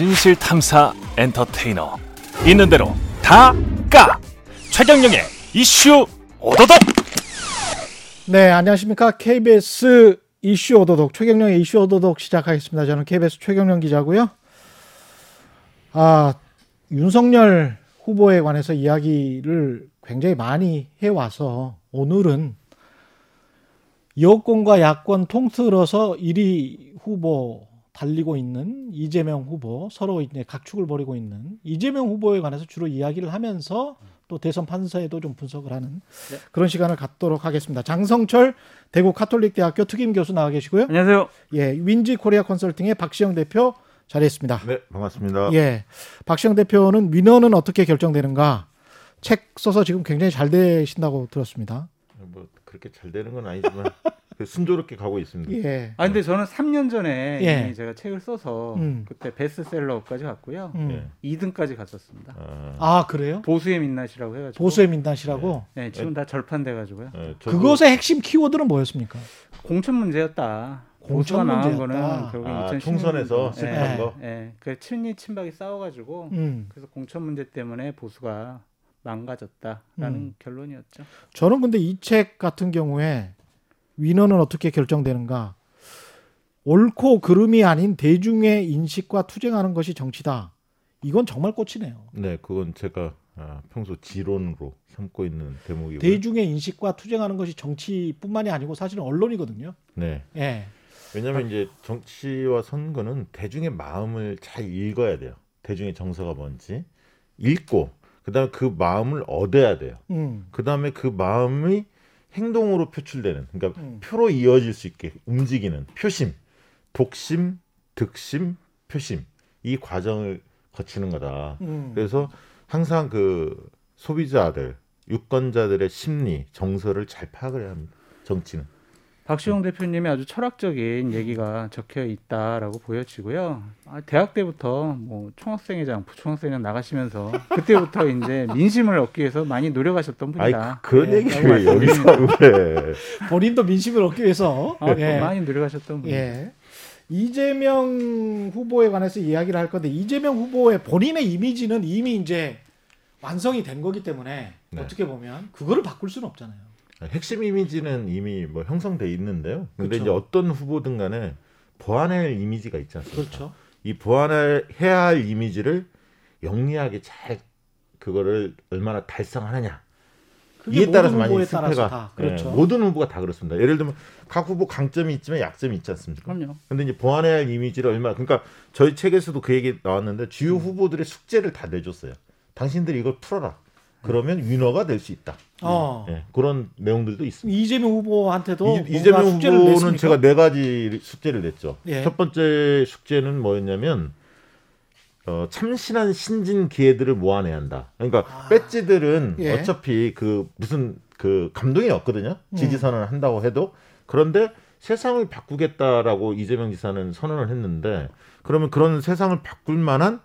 진실 탐사 엔터테이너 있는 대로 다 까 최경영의 이슈 오도독 네, 안녕하십니까. KBS 이슈 오도독, 최경령의 이슈 오도독 시작하겠습니다. 저는 KBS 최경령 기자고요. 아, 윤석열 후보에 관해서 이야기를 굉장히 많이 해와서 오늘은 여권과 야권 통틀어서 1위 후보 달리고 있는 이재명 후보 서로 이제 각축을 벌이고 있는 이재명 후보에 관해서 주로 이야기를 하면서 또 대선 판서에도 좀 분석을 하는 그런 시간을 갖도록 하겠습니다. 장성철 대구 카톨릭대학교 특임 교수 나와 계시고요. 안녕하세요. 예, 윈지 코리아 컨설팅의 박시영 대표 자리했습니다. 네, 반갑습니다. 예, 박시영 대표는 위너는 어떻게 결정되는가 책 써서 지금 굉장히 잘 되신다고 들었습니다. 뭐 그렇게 잘 되는 건 아니지만 그 순조롭게 가고 있습니다. 예, 아 근데 저는 3년 전에 예. 이미 제가 책을 써서 음. 그때 베스트셀러까지 갔고요. 음. 예. 2등까지 갔었습니다. 아, 아 그래요? 보수의 민낯이라고 해가지고. 보수의 민낯이라고 네, 지금 다 절판돼가지고요. 예, 저도- 그것의 핵심 키워드는 뭐였습니까? 공천 문제였다. 공천 문제였다. 거는 결국 아, 2016 총선에서 네, 실패한 네. 거. 예, 그 친이 친박이 싸워가지고 음. 그래서 공천 문제 때문에 보수가 망가졌다라는 음. 결론이었죠. 저는 근데 이 책 같은 경우에 위너는 어떻게 결정되는가? 옳고 그름이 아닌 대중의 인식과 투쟁하는 것이 정치다. 이건 정말 꽂히네요. 네, 그건 제가 아, 평소 지론으로 삼고 있는 대목이고요. 대중의 인식과 투쟁하는 것이 정치뿐만이 아니고 사실은 언론이거든요. 네, 예. 왜냐하면 이제 정치와 선거는 대중의 마음을 잘 읽어야 돼요. 대중의 정서가 뭔지 읽고 그다음에 그 마음을 얻어야 돼요. 음. 그다음에 그 마음이 행동으로 표출되는 그러니까 음. 표로 이어질 수 있게 움직이는 표심, 독심, 득심, 표심 이 과정을 거치는 거다. 음. 그래서 항상 그 소비자들, 유권자들의 심리, 정서를 잘 파악을 해야 합니다. 정치는. 박시영 대표님이 아주 철학적인 얘기가 적혀 있다라고 보여지고요. 아, 대학 때부터 뭐 총학생회장, 부총학생회장 나가시면서 그때부터 이제 민심을 얻기 위해서 많이 노력하셨던 분이다. 그, 그런 예, 얘기를 여기서. 왜? 본인도 민심을 얻기 위해서 아, 예. 많이 노력하셨던 분. 예. 이재명 후보에 관해서 이야기를 할 건데 이재명 후보의 본인의 이미지는 이미 이제 완성이 된 거기 때문에 네. 어떻게 보면 그거를 바꿀 수는 없잖아요. 핵심 이미지는 이미 뭐 형성돼 있는데요. 근데 그렇죠. 이제 어떤 후보든 간에 보완할 이미지가 있지 않습니까? 그렇죠. 이 보완을 해야 할 이미지를 영리하게 잘 그거를 얼마나 달성하느냐 이에 따라서 많이 승패가 다 그렇죠. 예, 모든 후보가 다 그렇습니다. 예를 들면 각 후보 강점이 있지만 약점이 있지 않습니까? 그럼요. 근데 이제 보완해야 할 이미지를 얼마 그러니까 저희 책에서도 그 얘기 나왔는데 주요 음. 후보들의 숙제를 다 내줬어요. 당신들이 이걸 풀어라. 그러면 위너가 될 수 있다. 어. 예, 그런 내용들도 있습니다. 이재명 후보한테도 이, 숙제를 후보는 냈습니까? 제가 네 가지 숙제를 냈죠. 예. 첫 번째 숙제는 뭐였냐면 어, 참신한 신진 기회들을 모아내야 한다. 그러니까 아. 배지들은 예. 어차피 그 무슨 그 감동이 없거든요. 음. 지지 선언을 한다고 해도 그런데 세상을 바꾸겠다라고 이재명 지사는 선언을 했는데 그러면 그런 세상을 바꿀 만한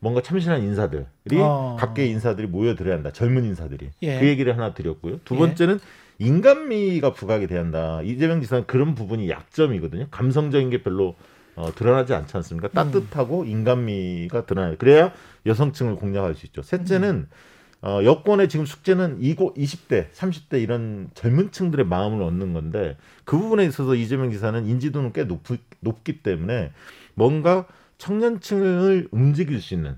뭔가 참신한 인사들이 어. 각계 인사들이 모여들어야 한다. 젊은 인사들이 예. 그 얘기를 하나 드렸고요. 두 예. 번째는 인간미가 부각이 돼야 한다. 이재명 지사는 그런 부분이 약점이거든요. 감성적인 게 별로 어, 드러나지 않지 않습니까? 따뜻하고 인간미가 드러나요. 그래야 여성층을 공략할 수 있죠. 셋째는 어, 여권의 지금 숙제는 이고 20대, 30대 이런 젊은 층들의 마음을 얻는 건데 그 부분에 있어서 이재명 지사는 인지도는 꽤 높, 높기 때문에 뭔가 청년층을 움직일 수 있는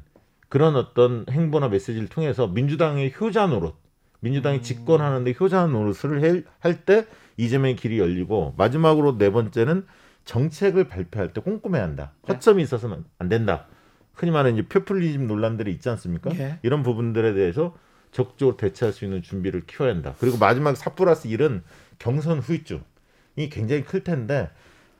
그런 어떤 행보나 메시지를 통해서 민주당의 효자 노릇, 민주당이 집권하는데 효자 노릇을 할 때 이재명의 길이 열리고 마지막으로 네 번째는 정책을 발표할 때 꼼꼼해야 한다. 허점이 있어서는 안 된다. 흔히 말하는 이제 표퓰리즘 논란들이 있지 않습니까? 예. 이런 부분들에 대해서 적극적으로 대처할 수 있는 준비를 키워야 한다. 그리고 마지막 4 플러스 1은 경선 후유증이 굉장히 클 텐데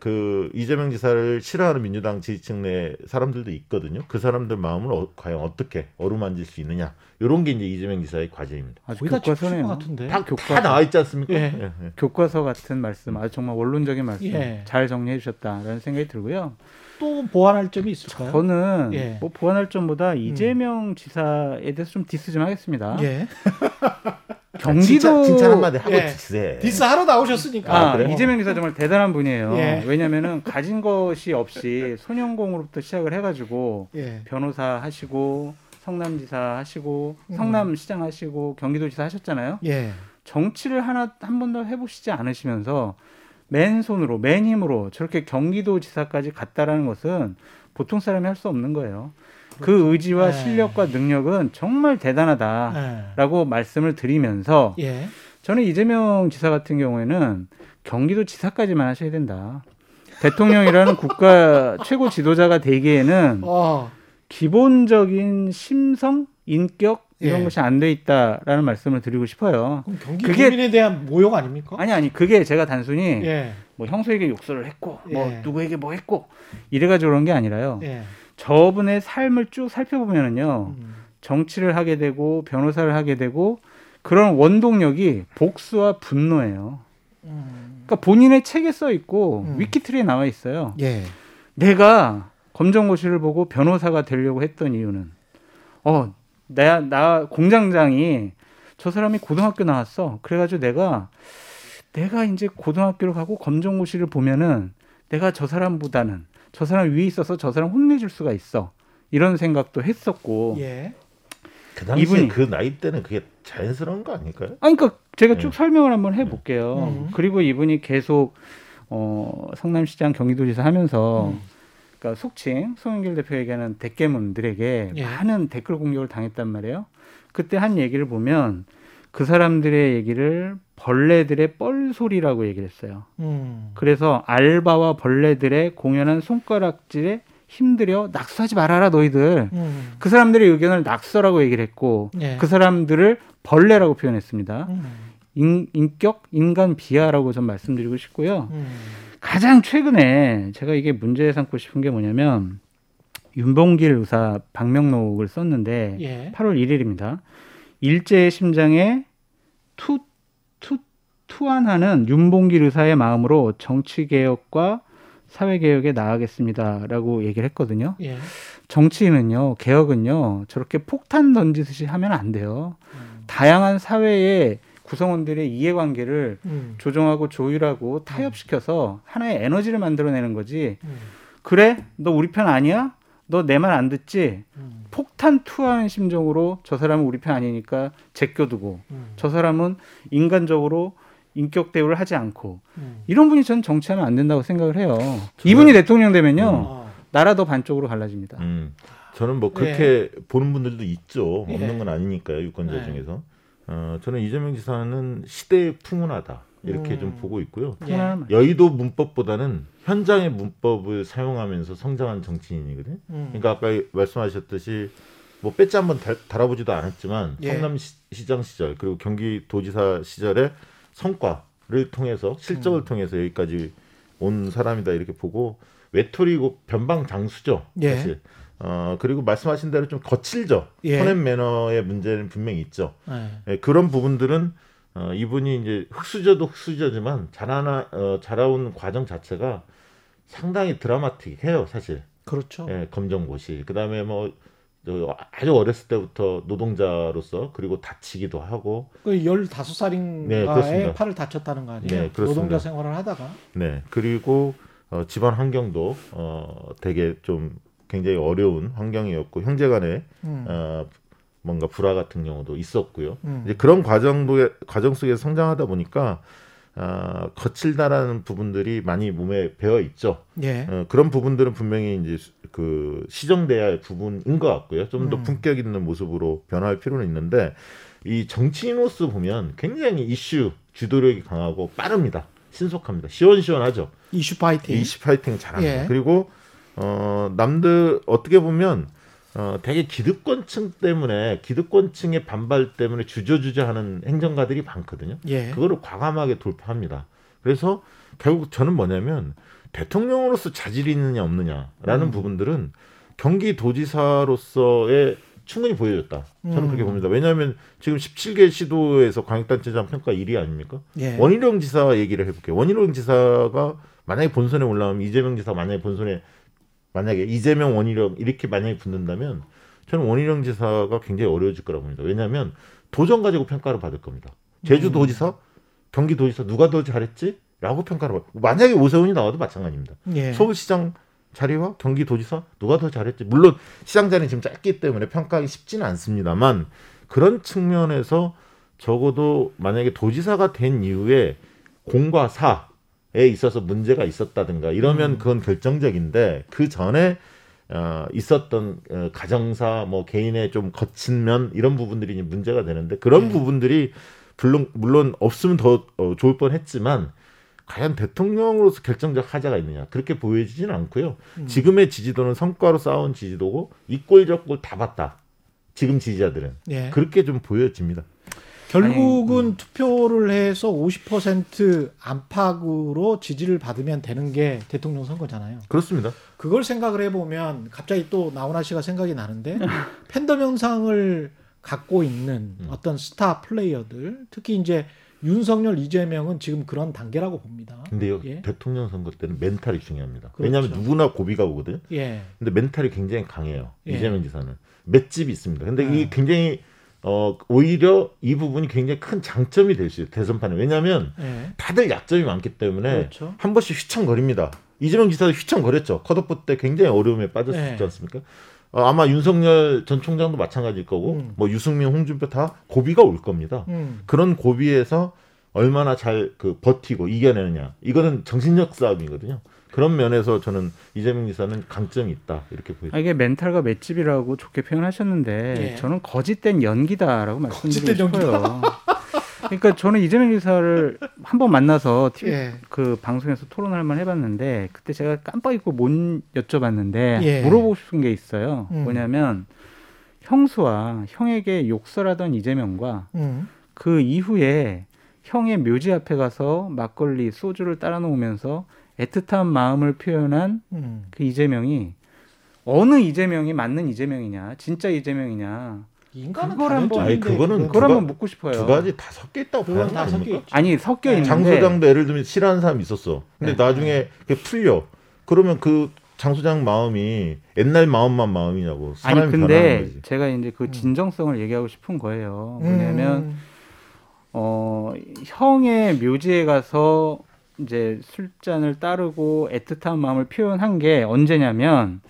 그 이재명 지사를 싫어하는 민주당 지지층 내 사람들도 있거든요. 그 사람들 마음을 어, 과연 어떻게 어루만질 수 있느냐. 이런 게 이제 이재명 지사의 과제입니다. 아주 교과서네요. 것 같은데. 다, 교과서. 다 나와 있지 않습니까? 예. 예, 예. 교과서 같은 말씀, 아주 정말 원론적인 말씀 예. 잘 정리해 주셨다라는 생각이 들고요. 또 보완할 점이 있을까요? 저는 예. 뭐 보완할 점보다 이재명 지사에 대해서 좀 디스 좀 하겠습니다. 예. 경기도 칭찬, 칭찬 한마디 하고 예. 주세요. 디스 하러 나오셨으니까. 아, 아, 그래요? 이재명 지사 정말 대단한 분이에요. 예. 왜냐면은 가진 것이 없이 소년공으로부터 시작을 해가지고 예. 변호사 하시고 성남지사 하시고 음. 성남시장 하시고 경기도지사 하셨잖아요. 예. 정치를 하나 한 번도 해보시지 않으시면서 맨손으로 맨 힘으로 저렇게 경기도지사까지 갔다라는 것은 보통 사람이 할 수 없는 거예요. 그 의지와 네. 실력과 능력은 정말 대단하다라고 예. 말씀을 드리면서 예. 저는 이재명 지사 같은 경우에는 경기도 지사까지만 하셔야 된다. 대통령이라는 국가 최고 지도자가 되기에는 어. 기본적인 심성, 인격 이런 예. 것이 안 돼 있다라는 말씀을 드리고 싶어요. 그럼 경기 그게- 국민에 대한 모욕 아닙니까? 아니 아니 그게 제가 단순히 예. 뭐 형수에게 욕설을 했고 뭐 예. 누구에게 뭐 했고 이래가지고 그런 게 아니라요. 예. 저분의 삶을 쭉 살펴보면은요 음. 정치를 하게 되고 변호사를 하게 되고 그런 원동력이 복수와 분노예요. 음. 그러니까 본인의 책에 써 있고 음. 위키트리에 나와 있어요. 예. 내가 검정고시를 보고 변호사가 되려고 했던 이유는 어, 나, 나 공장장이 저 사람이 고등학교 나왔어. 그래가지고 내가 내가 이제 고등학교를 가고 검정고시를 보면은 내가 저 사람보다는 저 사람 위에 있어서 저 사람 혼내줄 수가 있어. 이런 생각도 했었고. 예. 그 당시에 이분이- 그 나이 때는 그게 자연스러운 거 아닐까요? 아니, 그러니까 제가 쭉 네. 설명을 한번 해볼게요. 음. 그리고 이분이 계속 어, 성남시장 경기도지사 하면서 음. 그러니까 속칭 송영길 대표 얘기하는 대깨문들에게 예. 많은 댓글 공격을 당했단 말이에요. 그때 한 얘기를 보면 그 사람들의 얘기를 벌레들의 뻘소리라고 얘기를 했어요. 음. 그래서 알바와 벌레들의 공연한 손가락질에 힘들여 낙서하지 말아라 너희들. 음. 그 사람들의 의견을 낙서라고 얘기를 했고 예. 그 사람들을 벌레라고 표현했습니다. 음. 인, 인격 인간 비하라고 좀 말씀드리고 싶고요. 음. 가장 최근에 제가 이게 문제 삼고 싶은 게 뭐냐면 윤봉길 의사 방명록을 썼는데 예. 8월 1일입니다. 일제의 심장에 투, 투, 투탄하는 윤봉길 의사의 마음으로 정치 개혁과 사회 개혁에 나아가겠습니다라고 얘기를 했거든요. 예. 정치인은요, 개혁은요, 저렇게 폭탄 던지듯이 하면 안 돼요. 음. 다양한 사회의 구성원들의 이해관계를 음. 조정하고 조율하고 타협시켜서 하나의 에너지를 만들어내는 거지. 음. 그래? 너 우리 편 아니야? 너 내 말 안 듣지? 음. 폭탄 투하는 심정으로 저 사람은 우리 편 아니니까 제껴두고 음. 저 사람은 인간적으로 인격 대우를 하지 않고 음. 이런 분이 저는 정치하면 안 된다고 생각을 해요. 이분이 대통령 되면요 어. 나라도 반쪽으로 갈라집니다. 음. 저는 뭐 그렇게 보는 분들도 있죠. 예. 없는 건 아니니까요. 유권자 네. 중에서. 어, 저는 이재명 지사는 시대에 풍운하다 이렇게 음. 좀 보고 있고요. 예. 여의도 문법보다는 현장의 문법을 사용하면서 성장한 정치인이거든요. 음. 그러니까 아까 말씀하셨듯이 뭐 배지 한번 달- 달아보지도 않았지만 예. 성남시장 시절 그리고 경기도지사 시절의 성과를 통해서 실적을 음. 통해서 여기까지 온 사람이다 이렇게 보고 외톨이고 변방 장수죠 예. 사실. 어 그리고 말씀하신 대로 좀 거칠죠. 예. 톤앤 매너의 문제는 분명히 있죠. 예. 예, 그런 부분들은 어, 이분이 이제 흑수저도 흑수저지만 자라나 어, 자라온 과정 자체가 상당히 드라마틱해요, 사실. 그렇죠. 예, 검정고시. 그다음에 뭐 저, 아주 어렸을 때부터 노동자로서 그리고 다치기도 하고 그 15살인가에 네, 그렇습니다. 팔을 다쳤다는 거 아니에요? 네, 그렇습니다. 노동자 생활을 하다가. 네 그리고 어, 집안 환경도 어, 되게 좀 굉장히 어려운 환경이었고 형제 간에 음. 어, 뭔가 불화 같은 경우도 있었고요. 음. 이제 그런 과정도 과정 속에서 성장하다 보니까 아, 거칠다라는 부분들이 많이 몸에 배어 있죠. 예. 어, 그런 부분들은 분명히 이제 수- 그 시정돼야 할 부분인 것 같고요. 좀더 음. 품격 있는 모습으로 변화할 필요는 있는데 이 정치인으로서 보면 굉장히 이슈 주도력이 강하고 빠릅니다. 신속합니다. 시원시원하죠. 이슈 파이팅. 이슈 파이팅 잘합니다. 예. 그리고 어, 남들 어떻게 보면 어, 되게 기득권층 때문에 기득권층의 반발 때문에 주저주저하는 행정가들이 많거든요. 예. 그거를 과감하게 돌파합니다. 그래서 결국 저는 뭐냐면 대통령으로서 자질이 있느냐 없느냐라는 음. 부분들은 경기도지사로서의 충분히 보여줬다. 저는 음. 그렇게 봅니다. 왜냐하면 지금 17개 시도에서 광역단체장 평가 1위 아닙니까? 예. 원희룡 지사 얘기를 해볼게요. 원희룡 지사가 만약에 본선에 올라오면 이재명 지사 만약에 본선에 만약에 이재명 원희룡 이렇게 만약에 붙는다면 저는 원희룡 지사가 굉장히 어려워질 거라고 봅니다. 왜냐하면 도전 가지고 평가를 받을 겁니다. 제주도지사, 경기도지사 누가 더 잘했지? 라고 평가를 받 만약에 오세훈이 나와도 마찬가지입니다. 예. 서울시장 자리와 경기도지사 누가 더 잘했지? 물론 시장 자리는 지금 짧기 때문에 평가하기 쉽지는 않습니다만 그런 측면에서 적어도 만약에 도지사가 된 이후에 공과 사에 있어서 문제가 있었다든가 이러면 음. 그건 결정적인데 그 전에 어, 있었던 어, 가정사 뭐 개인의 좀 거친 면 이런 부분들이 이제 문제가 되는데 그런 네. 부분들이 물론 물론 없으면 더 어, 좋을 뻔했지만 과연 대통령으로서 결정적 하자가 있느냐 그렇게 보여지지는 않고요. 음. 지금의 지지도는 성과로 쌓아온 지지도고 이 꼴 저 꼴 다 봤다. 지금 지지자들은 예. 그렇게 좀 보여집니다. 결국은 투표를 해서 50% 안팎으로 지지를 받으면 되는 게 대통령 선거잖아요. 그렇습니다. 그걸 생각을 해보면 갑자기 또 나훈아 씨가 생각이 나는데 팬덤 현상을 갖고 있는 음. 어떤 스타 플레이어들 특히 이제 윤석열 이재명은 지금 그런 단계라고 봅니다. 근데요 예. 대통령 선거 때는 멘탈이 중요합니다. 그렇죠. 왜냐하면 누구나 고비가 오거든요. 예. 근데 멘탈이 굉장히 강해요. 예. 이재명 지사는 맷집이 있습니다. 근데 아. 이게 굉장히 어 오히려 이 부분이 굉장히 큰 장점이 될 수 있어요. 대선판에 왜냐하면 예. 다들 약점이 많기 때문에 그렇죠. 한 번씩 휘청거립니다. 이재명 지사도 휘청거렸죠. 컷오프 때 굉장히 어려움에 빠졌지 네. 않습니까? 어, 아마 윤석열 전 총장도 마찬가지일 거고 음. 뭐 유승민, 홍준표 다 고비가 올 겁니다. 음. 그런 고비에서 얼마나 잘 그 버티고 이겨내느냐. 이거는 정신력 싸움이거든요. 그런 면에서 저는 이재명 지사는 강점이 있다 이렇게 보여요. 아, 이게 멘탈과 맷집이라고 좋게 표현하셨는데 예. 저는 거짓된 연기다라고 말씀드리고 거짓된 싶어요. 그러니까 저는 이재명 지사를 한 번 만나서 TV 예. 그 방송에서 토론할 만 해봤는데 그때 제가 깜빡 잊고 못 여쭤봤는데 예. 물어보고 싶은 게 있어요. 음. 뭐냐면 형수와 형에게 욕설하던 이재명과 음. 그 이후에 형의 묘지 앞에 가서 막걸리 소주를 따라 놓으면서 애틋한 마음을 표현한 음. 그 이재명이 어느 이재명이 맞는 이재명이냐 진짜 이재명이냐 인간은 그걸 한번- 아니, 그거는 그걸 두 한번 가- 묻고 싶어요. 두 가지 다 섞여 있다고 봐야 다 되는 섞여. 아니 섞여 네. 있는데 장 소장도 예를 들면 싫어하는 사람이 있었어. 근데 네. 나중에 풀려. 그러면 그 장 소장 마음이 옛날 마음만 마음이냐고. 사람이 아니 변하는 근데 거지. 제가 이제 그 음. 진정성을 얘기하고 싶은 거예요. 뭐냐면 음. 어 형의 묘지에 가서 이제 술잔을 따르고 애틋한 마음을 표현한 게 언제냐면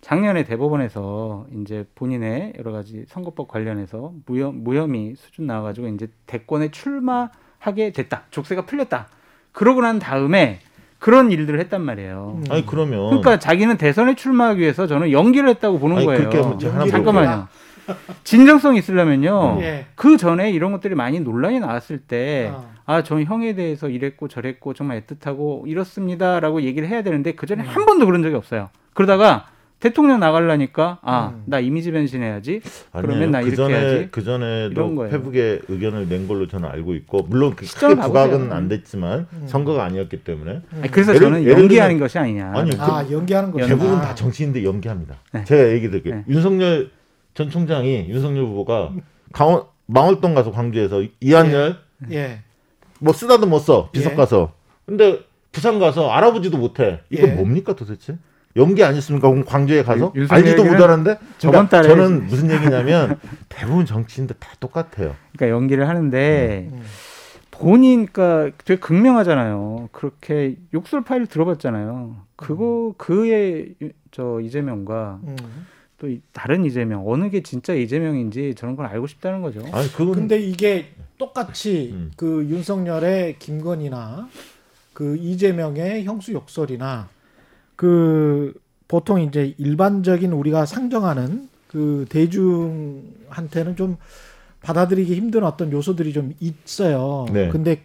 작년에 대법원에서 이제 본인의 여러 가지 선거법 관련해서 무혐 무혐의 수준 나와가지고 이제 대권에 출마하게 됐다. 족쇄가 풀렸다. 그러고 난 다음에 그런 일들을 했단 말이에요. 음. 아니 그러면 그러니까 자기는 대선에 출마하기 위해서 저는 연기를 했다고 보는 아니, 거예요. 그렇게 하면 제가 하나 잠깐만요. 진정성이 있으려면요. 예. 그 전에 이런 것들이 많이 논란이 나왔을 때, 아. 아, 저 형에 대해서 이랬고 저랬고 정말 애틋하고 이렇습니다라고 얘기를 해야 되는데 그 전에 음. 한 번도 그런 적이 없어요. 그러다가 대통령 나가려니까 아, 음. 나 이미지 변신해야지. 아니에요. 그러면 나그 이렇게 전에 해야지. 그 전에도 이런 거예요. 페북에 의견을 낸 걸로 저는 알고 있고 물론 그 크게 부각은. 안 됐지만 음. 선거가 아니었기 때문에 음. 아니, 그래서 예를- 저는 연기하는 들면- 것이 아니냐. 아니, 아 연기하는 거죠. 대부분 아. 다 정치인들 연기합니다. 네. 제가 얘기 드릴게요. 네. 윤석열 전 총장이 윤석열 후보가 강원 망월동 가서 광주에서 이한열 예. 뭐 쓰다도 못 써. 비석 예. 가서. 근데 부산 가서 알아보지도 못해. 이거 예. 뭡니까 도대체? 연기 아니었습니까? 그럼 광주에 가서 윤- 윤석열 알지도 못하는데 저번 그러니까 달에 저는 무슨 얘기냐면 대부분 정치인들 다 똑같아요. 그러니까 연기를 하는데 음. 본인, 그러니까 되게 극명하잖아요. 그렇게 욕설 파일 들어봤잖아요. 그거 그의 저 이재명과 음. 또 이- 다른 이재명 어느 게 진짜 이재명인지 저런 걸 알고 싶다는 거죠. 아니 그건 근데 이게 똑같이 음. 그 윤석열의 김건희나 그 이재명의 형수 욕설이나 그 보통 이제 일반적인 우리가 상정하는 그 대중한테는 좀 받아들이기 힘든 어떤 요소들이 좀 있어요. 네. 근데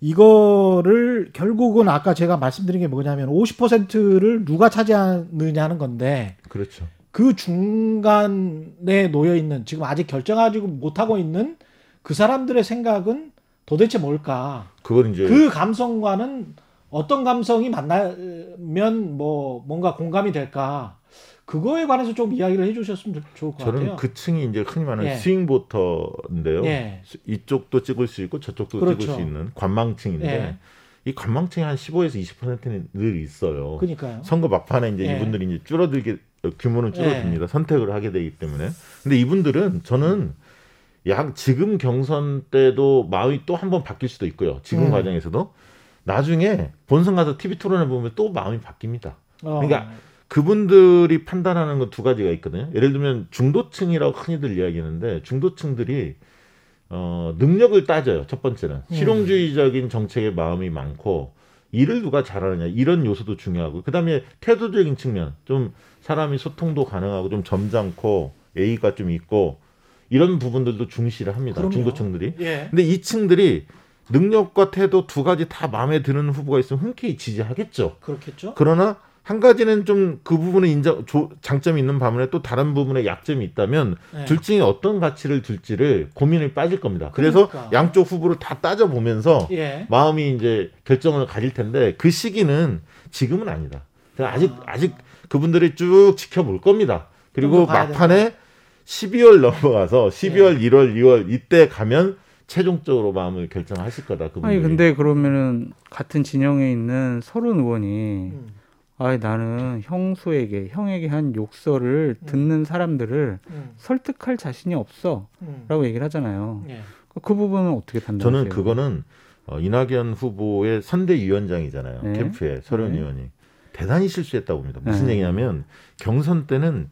이거를 결국은 아까 제가 말씀드린 게 뭐냐면 50%를 누가 차지하느냐는 건데 그렇죠. 그 중간에 놓여 있는 지금 아직 결정하지 못하고 있는 그 사람들의 생각은 도대체 뭘까? 그건 이제 그 감성과는 어떤 감성이 만나면 뭐 뭔가 공감이 될까? 그거에 관해서 좀 이야기를 해주셨으면 좋을 것 저는 같아요. 그 층이 이제 흔히 말하는 예. 스윙보터인데요. 예. 이쪽도 찍을 수 있고 저쪽도 그렇죠. 찍을 수 있는 관망층인데 예. 이 관망층이 한 15에서 20%는 늘 있어요. 그러니까요. 선거 막판에 이제 예. 이분들이 이제 줄어들게 규모는 줄어듭니다. 선택을 하게 되기 때문에. 근데 이분들은 저는 양 지금 경선 때도 마음이 또 한 번 바뀔 수도 있고요. 지금 음. 과정에서도 나중에 본선 가서 TV 토론을 보면 또 마음이 바뀝니다. 어. 그러니까 그분들이 판단하는 건 두 가지가 있거든요. 예를 들면 중도층이라고 흔히들 이야기하는데 중도층들이 어, 능력을 따져요. 첫 번째는 음. 실용주의적인 정책에 마음이 많고 일을 누가 잘하느냐 이런 요소도 중요하고 그다음에 태도적인 측면 좀 사람이 소통도 가능하고 좀 점잖고 예의가 좀 있고 이런 부분들도 중시를 합니다. 그럼요. 중도층들이. 예. 근데 이 층들이 능력과 태도 두 가지 다 마음에 드는 후보가 있으면 흔쾌히 지지하겠죠. 그렇겠죠. 그러나 한 가지는 좀 그 부분에 인정 조- 장점이 있는 반면에 또 다른 부분에 약점이 있다면 네. 둘 중에 어떤 가치를 둘지를 고민을 빠질 겁니다. 그래서 그러니까. 양쪽 후보를 다 따져 보면서 예. 마음이 이제 결정을 가질 텐데 그 시기는 지금은 아니다. 아직 아. 아직 그분들이 쭉 지켜볼 겁니다. 그리고 막판에 12월 넘어가서 12월, 예. 1월, 2월 이때 가면 최종적으로 마음을 결정하실 거다. 그분들이. 아니 근데 그러면은 같은 진영에 있는 서른 의원이 음. 아 나는 형수에게 형에게 한 욕설을 음. 듣는 사람들을 음. 설득할 자신이 없어라고 음. 얘기를 하잖아요. 예. 그 부분은 어떻게 판단하세요? 저는 그거는 어, 이낙연 후보의 선대위원장이잖아요. 네. 캠프에 서른 네. 의원이 대단히 실수했다고 봅니다. 무슨 네. 얘기냐면 경선 때는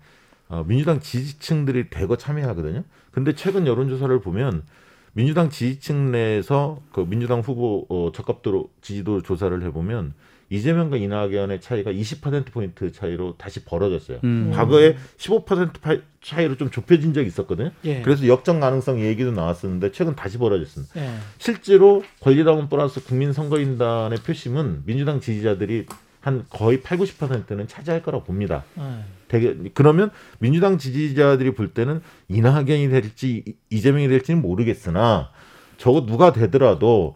어, 민주당 지지층들이 대거 참여하거든요. 근데 최근 여론조사를 보면 민주당 지지층 내에서 그 민주당 후보 어, 적합도로 지지도 조사를 해보면 이재명과 이낙연의 차이가 20% 포인트 차이로 다시 벌어졌어요. 음. 과거에 15% 파- 차이로 좀 좁혀진 적이 있었거든요. 예. 그래서 역전 가능성 얘기도 나왔었는데 최근 다시 벌어졌습니다. 예. 실제로 권리당원 플러스 국민선거인단의 표심은 민주당 지지자들이 한 거의 8, 90%는 차지할 거라고 봅니다. 예. 되게 그러면 민주당 지지자들이 볼 때는 이낙연이 될지 이- 이재명이 될지는 모르겠으나 저거 누가 되더라도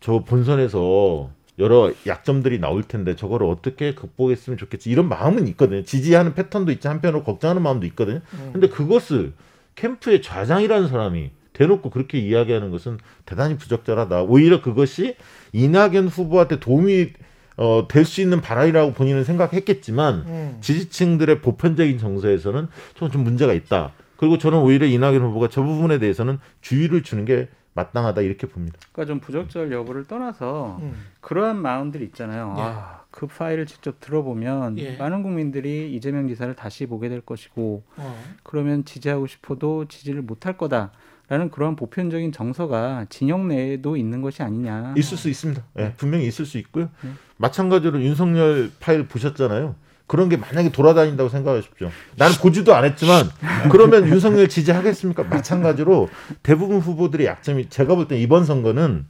저 본선에서 여러 약점들이 나올 텐데 저거를 어떻게 극복했으면 좋겠지 이런 마음은 있거든요. 지지하는 패턴도 있지 한편으로 걱정하는 마음도 있거든요. 음. 근데 그것을 캠프의 좌장이라는 사람이 대놓고 그렇게 이야기하는 것은 대단히 부적절하다. 오히려 그것이 이낙연 후보한테 도움이 어, 될 수 있는 발언이라고 본인은 생각했겠지만 음. 지지층들의 보편적인 정서에서는 좀, 좀 문제가 있다. 그리고 저는 오히려 이낙연 후보가 저 부분에 대해서는 주의를 주는 게 마땅하다 이렇게 봅니다. 그러니까 좀 부적절 여부를 떠나서 음. 그러한 마음들이 있잖아요. 예. 아, 그 파일을 직접 들어보면 예. 많은 국민들이 이재명 지사를 다시 보게 될 것이고 어. 그러면 지지하고 싶어도 지지를 못할 거다 라는 그런 보편적인 정서가 진영 내에도 있는 것이 아니냐. 있을 수 있습니다. 예, 분명히 있을 수 있고요. 네. 마찬가지로 윤석열 파일 보셨잖아요. 그런 게 만약에 돌아다닌다고 생각하십시오. 나는 보지도 않았지만 그러면 윤석열 지지하겠습니까? 마찬가지로 대부분 후보들의 약점이 제가 볼 때 이번 선거는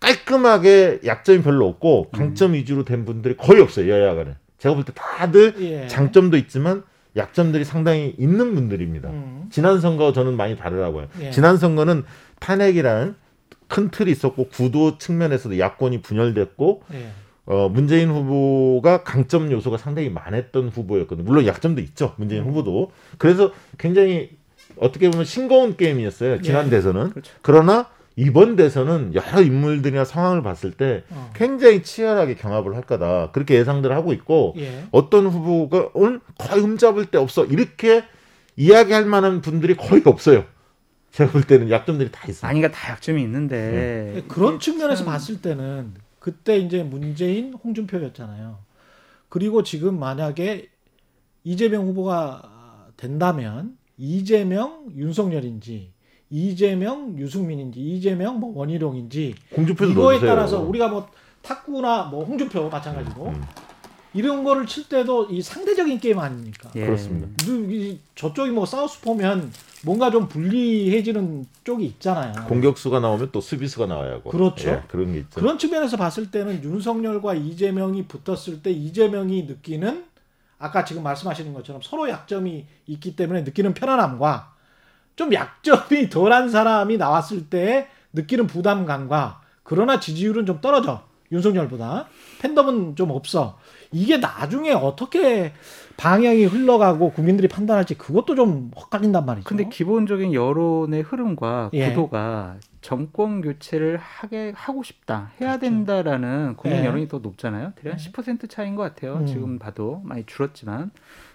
깔끔하게 약점이 별로 없고 강점 위주로 된 분들이 거의 없어요 여야 간에. 제가 볼 때 다들 예. 장점도 있지만 약점들이 상당히 있는 분들입니다. 음. 지난 선거 저는 많이 다르다고요. 예. 지난 선거는 탄핵이라는 큰 틀이 있었고 구도 측면에서도 야권이 분열됐고 예. 어, 문재인 후보가 강점 요소가 상당히 많았던 후보였거든요. 물론 약점도 있죠. 문재인 음. 후보도. 그래서 굉장히 어떻게 보면 싱거운 게임이었어요. 지난 예. 대선은. 그렇죠. 그러나 이번 대선은 여러 인물들이나 상황을 봤을 때 어. 굉장히 치열하게 경합을 할 거다. 그렇게 예상들 하고 있고 예. 어떤 후보가 오늘 거의 흠잡을 데 없어 이렇게 이야기할 만한 분들이 거의 없어요. 제가 볼 때는 약점들이 다 있습니다. 아니가 다 약점이 있는데 그런 이게 측면에서 참- 봤을 때는 그때 이제 문재인, 홍준표였잖아요. 그리고 지금 만약에 이재명 후보가 된다면 이재명, 윤석열인지 이재명, 유승민인지 이재명, 뭐 원희룡인지 공주표도 이거에 넣어주세요. 따라서 우리가 뭐 탁구나 뭐 홍준표 마찬가지고 음, 이런 거를 칠 때도 이 상대적인 게임 아닙니까? 예. 그렇습니다. 누- 이- 저쪽이 뭐 사우스포면 뭔가 좀 불리해지는 쪽이 있잖아요. 공격수가 나오면 또 수비수가 나와야 하고. 그렇죠. 예, 그런 게 있죠. 그런 측면에서 봤을 때는 윤석열과 이재명이 붙었을 때 이재명이 느끼는 아까 지금 말씀하시는 것처럼 서로 약점이 있기 때문에 느끼는 편안함과 좀 약점이 덜한 사람이 나왔을 때 느끼는 부담감과 그러나 지지율은 좀 떨어져 윤석열보다 팬덤은 좀 없어 이게 나중에 어떻게 방향이 흘러가고 국민들이 판단할지 그것도 좀 헛갈린단 말이죠. 근데 기본적인 여론의 흐름과 예. 구도가 정권 교체를 하게 하고 싶다 해야 그렇죠. 된다라는 국민 예. 여론이 더 높잖아요. 대략 네. 10% 차이인 것 같아요. 음. 지금 봐도 많이 줄었지만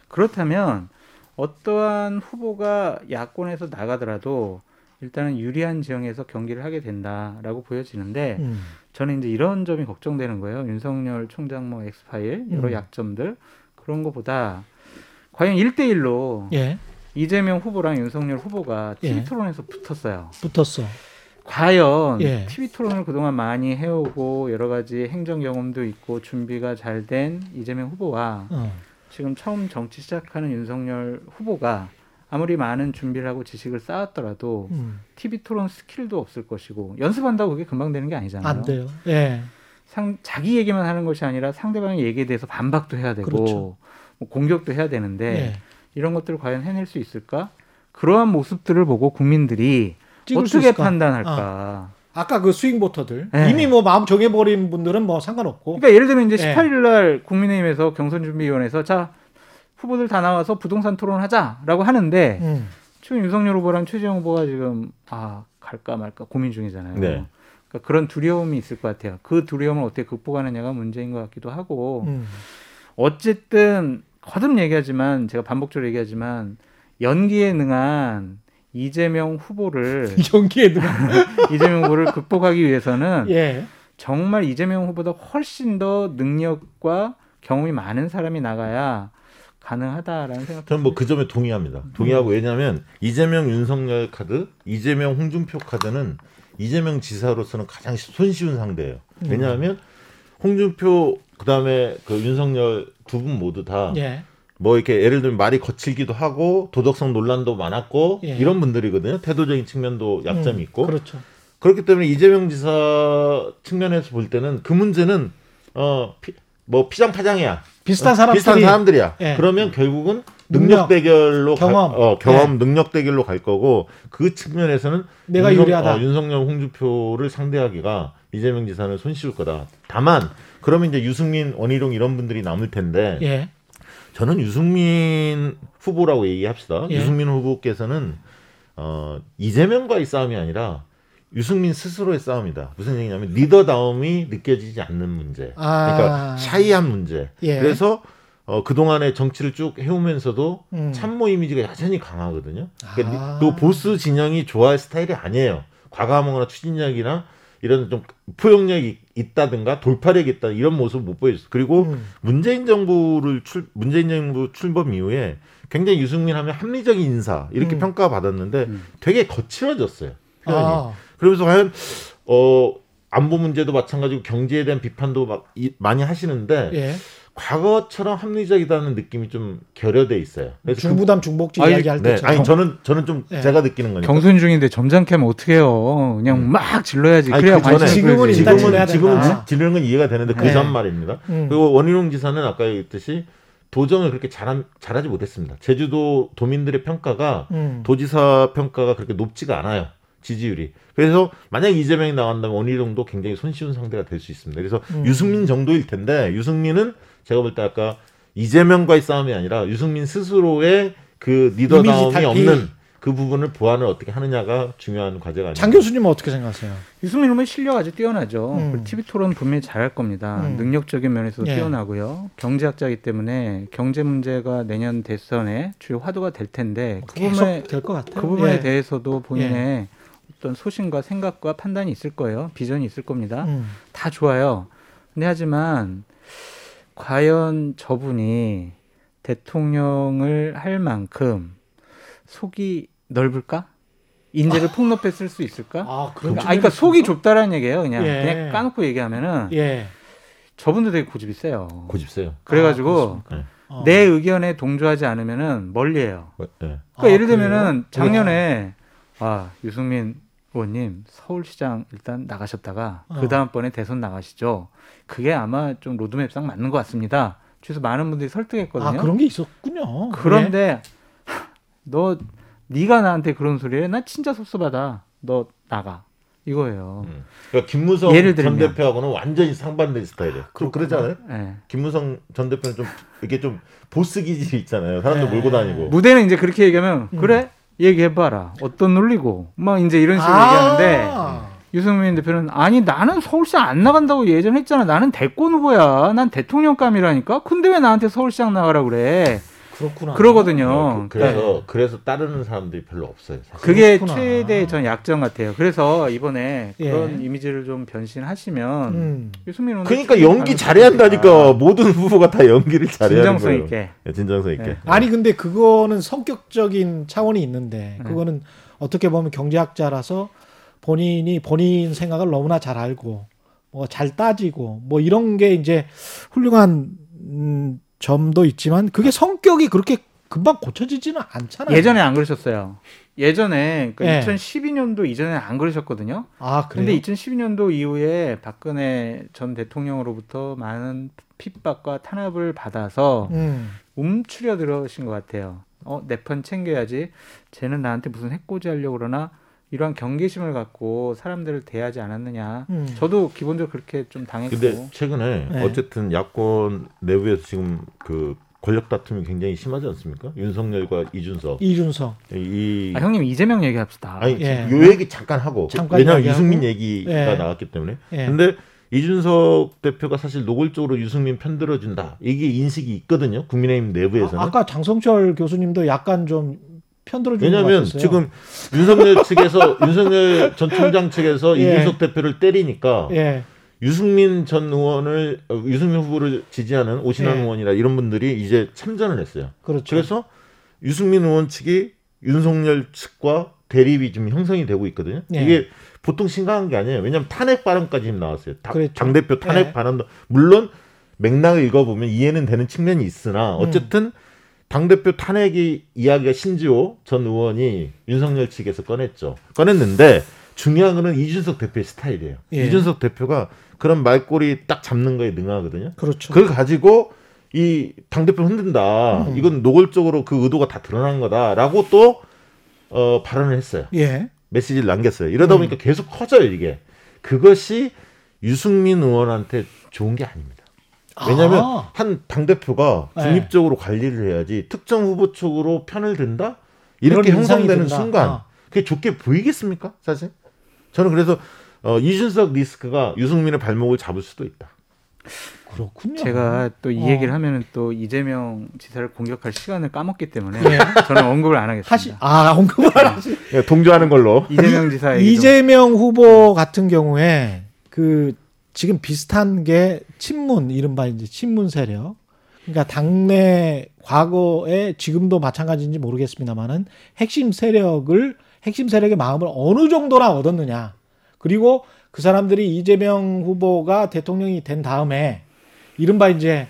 그렇다면 어떠한 후보가 야권에서 나가더라도 일단은 유리한 지형에서 경기를 하게 된다라고 보여지는데 음. 저는 이제 이런 점이 걱정되는 거예요. 윤석열 총장 뭐 X파일 여러 음. 약점들 그런 거보다 과연 1대1로 예, 이재명 후보랑 윤석열 후보가 TV 예. 토론에서 붙었어요. 붙었어. 과연 예. TV 토론을 그동안 많이 해오고 여러 가지 행정 경험도 있고 준비가 잘 된 이재명 후보와 어. 지금 처음 정치 시작하는 윤석열 후보가 아무리 많은 준비를 하고 지식을 쌓았더라도 음. TV 토론 skill도 없을 것이고 연습한다고 그게 금방 되는 게 아니잖아요. 안 돼요. 예. 상, 자기 얘기만 하는 것이 아니라 상대방의 얘기에 대해서 반박도 해야 되고 그렇죠. 뭐 공격도 해야 되는데 예. 이런 것들을 과연 해낼 수 있을까? 그러한 모습들을 보고 국민들이 어떻게? 판단할까? 아까 그 스윙 보터들 예. 이미 뭐 마음 정해버린 분들은 뭐 상관없고. 그러니까 예를 들면 이제 예. 18일 날 국민의힘에서 경선준비위원회에서 자 후보들 다 나와서 부동산 토론하자라고 하는데 음. 지금 윤석열 후보랑 최재형 후보가 지금 아 갈까 말까 고민 중이잖아요. 네. 그러니까 그런 두려움이 있을 것 같아요. 그 두려움을 어떻게 극복하느냐가 문제인 것 같기도 하고 음. 어쨌든 거듭 얘기하지만 제가 반복적으로 얘기하지만 연기에 능한 이재명 후보를 연기에 들어. 이재명 후보를 극복하기 위해서는 예. 정말 이재명 후보다 훨씬 더 능력과 경험이 많은 사람이 나가야 가능하다라는 생각. 저는 뭐 그 점에 동의합니다. 동의하고 왜냐하면 이재명 윤석열 카드, 이재명 홍준표 카드는 이재명 지사로서는 가장 손쉬운 상대예요. 왜냐하면 홍준표 그다음에 그 윤석열 두 분 모두 다 예. 뭐 이렇게 예를 들면 말이 거칠기도 하고 도덕성 논란도 많았고 예. 이런 분들이거든요. 태도적인 측면도 약점이 음, 있고 그렇죠. 그렇기 때문에 이재명 지사 측면에서 볼 때는 그 문제는 어 뭐 피장 파장이야. 비슷한 어, 사람들이 비슷한 사람들이야. 예. 그러면 결국은 능력, 능력 대결로 경험. 갈, 어, 경험 능력 대결로 갈 거고 그 측면에서는 내가 윤석- 유리하다. 어, 윤석열 홍준표를 상대하기가 이재명 지사는 손쉬울 거다. 다만 그러면 이제 유승민 원희룡 이런 분들이 남을 텐데 예. 저는 유승민 후보라고 얘기합시다. 예. 유승민 후보께서는 어, 이재명과의 싸움이 아니라 유승민 스스로의 싸움이다. 무슨 얘기냐면 리더다움이 느껴지지 않는 문제. 아. 그러니까 샤이한 문제. 예. 그래서 어, 그동안의 정치를 쭉 해오면서도 음. 참모 이미지가 여전히 강하거든요. 그러니까 아. 또 보수 진영이 좋아할 스타일이 아니에요. 과감하거나 추진력이나 이런 좀 포용력이 있다든가 돌파력이 있다 이런 모습을 못 보여줬어요. 그리고 음. 문재인 정부를 출 문재인 정부 출범 이후에 굉장히 유승민 하면 합리적인 인사 이렇게 음. 평가받았는데 음. 되게 거칠어졌어요. 표현이. 아. 그러면서 과연 어 안보 문제도 마찬가지고 경제에 대한 비판도 막 이- 많이 하시는데 예. 과거처럼 합리적이다는 느낌이 좀 결여돼 있어요. 그래서 중부담 중복지 아니, 이야기할 그, 네, 때처럼. 아니 저는 저는 좀 네. 제가 느끼는 거니까. 경선 중인데 점잖게 하면 어떡해요. 그냥 막 질러야지. 음. 아니, 그래야 그 전에 지금은. 일단 지금은. 지금은 지- 지르는 건 이해가 되는데 그 네. 전 말입니다. 음. 그리고 원희룡 지사는 아까 얘기했듯이 도정을 그렇게 잘한, 잘하지 못했습니다. 제주도 도민들의 평가가 음. 도지사 평가가 그렇게 높지가 않아요. 지지율이. 그래서 만약 이재명이 나간다면 원희룡도 굉장히 손쉬운 상대가 될 수 있습니다. 그래서 음. 유승민 정도일 텐데 유승민은 제가 볼 때 아까 이재명과의 싸움이 아니라 유승민 스스로의 그 리더다움이. 없는 그 부분을 보완을 어떻게 하느냐가 중요한 과제가 아닙니까? 장 교수님은 어떻게 생각하세요? 유승민 후보의 실력 아주 뛰어나죠. 음. TV 토론 분명히 잘할 겁니다. 음. 능력적인 면에서도 예. 뛰어나고요. 경제학자이기 때문에 경제 문제가 내년 대선에 주요 화두가 될 텐데 그 부분에 계속 될것 같아요. 그 부분에 예. 대해서도 본인의 어떤 소신과 생각과 판단이 있을 거예요. 비전이 있을 겁니다. 음. 다 좋아요. 근데 하지만 과연 저분이 대통령을 할 만큼 속이 넓을까? 인재를 폭넓게 쓸 수 있을까? 아, 그러니까, 그런 아, 그러니까 속이 좁다라는 얘기예요. 그냥 예. 그냥 까놓고 얘기하면은 예. 저분도 되게 고집이 세요. 고집 세요. 그래가지고 네. 어. 내 의견에 동조하지 않으면은 멀리해요. 네. 그러니까 아, 예를 그래요? 들면은 작년에 아 유승민 의원님 서울시장 일단 나가셨다가 어. 그 다음번에 대선 나가시죠. 그게 아마 좀 로드맵상 맞는 것 같습니다. 그래서 많은 분들이 설득했거든요. 아, 그런 게 있었군요. 그런데 너 네가 나한테 그런 소리해? 나 진짜 섭섭하다. 너 나가 이거예요. 음. 그러니까 김무성 예를 전 들면. 대표하고는 완전히 상반된 스타일이에요. 그, 그러지 않아요? 예. 김무성 전 대표는 좀 이렇게 좀 보스 기질이 있잖아요. 사람들 네. 몰고 다니고. 무대는 이제 그렇게 얘기하면 음. 그래 얘기해봐라. 어떤 논리고. 막 이제 이런 식으로 아. 얘기하는데 유승민 대표는 아니 나는 서울시장 안 나간다고 예전에 했잖아. 나는 대권 후보야. 난 대통령감이라니까. 근데 왜 나한테 서울시장 나가라 그래 그렇구나. 그러거든요. 어, 그, 래서 그러니까 그래서 따르는 사람들이 별로 없어요. 사실. 그게 그렇구나. 최대 전 약점 같아요. 그래서 이번에 예. 그런 이미지를 좀 변신하시면 음. 유승민 의원 그러니까 연기 잘해야 한다니까 모든 후보가 다 연기를 잘해야 진정성 거예요. 있게. 예, 진정성 있게. 네. 아니 근데 그거는 성격적인 차원이 있는데 네. 그거는 어떻게 보면 경제학자라서 본인이 본인 생각을 너무나 잘 알고 뭐 잘 따지고 뭐 이런 게 이제 훌륭한 음, 점도 있지만 그게 성격이 그렇게 금방 고쳐지지는 않잖아요. 예전에 안 그러셨어요. 예전에 그 예. 2012년도 이전에 안 그러셨거든요. 아 그래요? 근데 2012년도 이후에 박근혜 전 대통령으로부터 많은 핍박과 탄압을 받아서 음. 움츠려 들어오신 것 같아요. 어, 내 편 챙겨야지. 쟤는 나한테 무슨 해코지 하려고 그러나 이러한 경계심을 갖고 사람들을 대하지 않았느냐. 음. 저도 기본적으로 그렇게 좀 당했고. 근데 최근에 네. 어쨌든 야권 내부에서 지금 그 권력 다툼이 굉장히 심하지 않습니까? 윤석열과 이준석 이준석. 이 아, 형님 이재명 얘기합시다. 아니 예. 요 얘기 잠깐 하고 잠깐 왜냐하면. 유승민 얘기가 예. 나왔기 때문에 예. 근데 이준석 대표가 사실 노골적으로 유승민 편들어준다 이게 인식이 있거든요 국민의힘 내부에서는 아, 까 장성철 교수님도 약간 좀 편들어 주는 것 왜냐하면. 지금 윤석열 측에서 윤석열 전 총장 측에서 예. 이준석 대표를 때리니까 예. 유승민 전 의원을 어, 유승민 후보를 지지하는 오신환 예. 의원이라 이런 분들이 이제 참전을 했어요. 그렇죠. 그래서 유승민 의원 측이 윤석열 측과 대립이 좀 형성이 되고 있거든요. 예. 이게 보통 심각한 게 아니에요. 왜냐하면 탄핵 발언까지 지금 나왔어요. 당 대표 탄핵 예. 발언도 물론 맥락을 읽어보면 이해는 되는 측면이 있으나 음. 어쨌든 당 대표 탄핵이 이야기가 신지호 전 의원이 윤석열 측에서 꺼냈죠. 꺼냈는데 중요한 거는 이준석 대표의 스타일이에요. 예. 이준석 대표가 그런 말꼬리 딱 잡는 거에 능하거든요. 그렇죠. 그걸 가지고 이 당대표 흔든다. 음. 이건 노골적으로 그 의도가 다 드러난 거다라고 또 어, 발언을 했어요. 예. 메시지를 남겼어요. 이러다 음. 보니까 계속 커져요, 이게. 그것이 유승민 의원한테 좋은 게 아닙니다. 왜냐하면 아, 한 당 대표가 네. 중립적으로 관리를 해야지 특정 후보 쪽으로 편을 든다? 이렇게 형성되는. 순간 아. 그게 좋게 보이겠습니까? 사실? 저는 그래서 어, 이준석 리스크가 유승민의 발목을 잡을 수도 있다. 그렇군요. 제가 또이 어. 얘기를 하면 또 이재명 지사를 공격할 시간을 까먹기 때문에 예. 저는 언급을 안 하겠습니다. 하시 아 언급을 안 하시. 예, 동조하는 걸로. 이재명 지사. 이재명 후보 같은 경우에 그 지금 비슷한 게 친문 이른바 이제 친문 세력. 그러니까 당내 과거에 지금도 마찬가지인지 모르겠습니다만은 핵심 세력을 핵심 세력의 마음을 어느 정도나 얻었느냐. 그리고 그 사람들이 이재명 후보가 대통령이 된 다음에 이른바 이제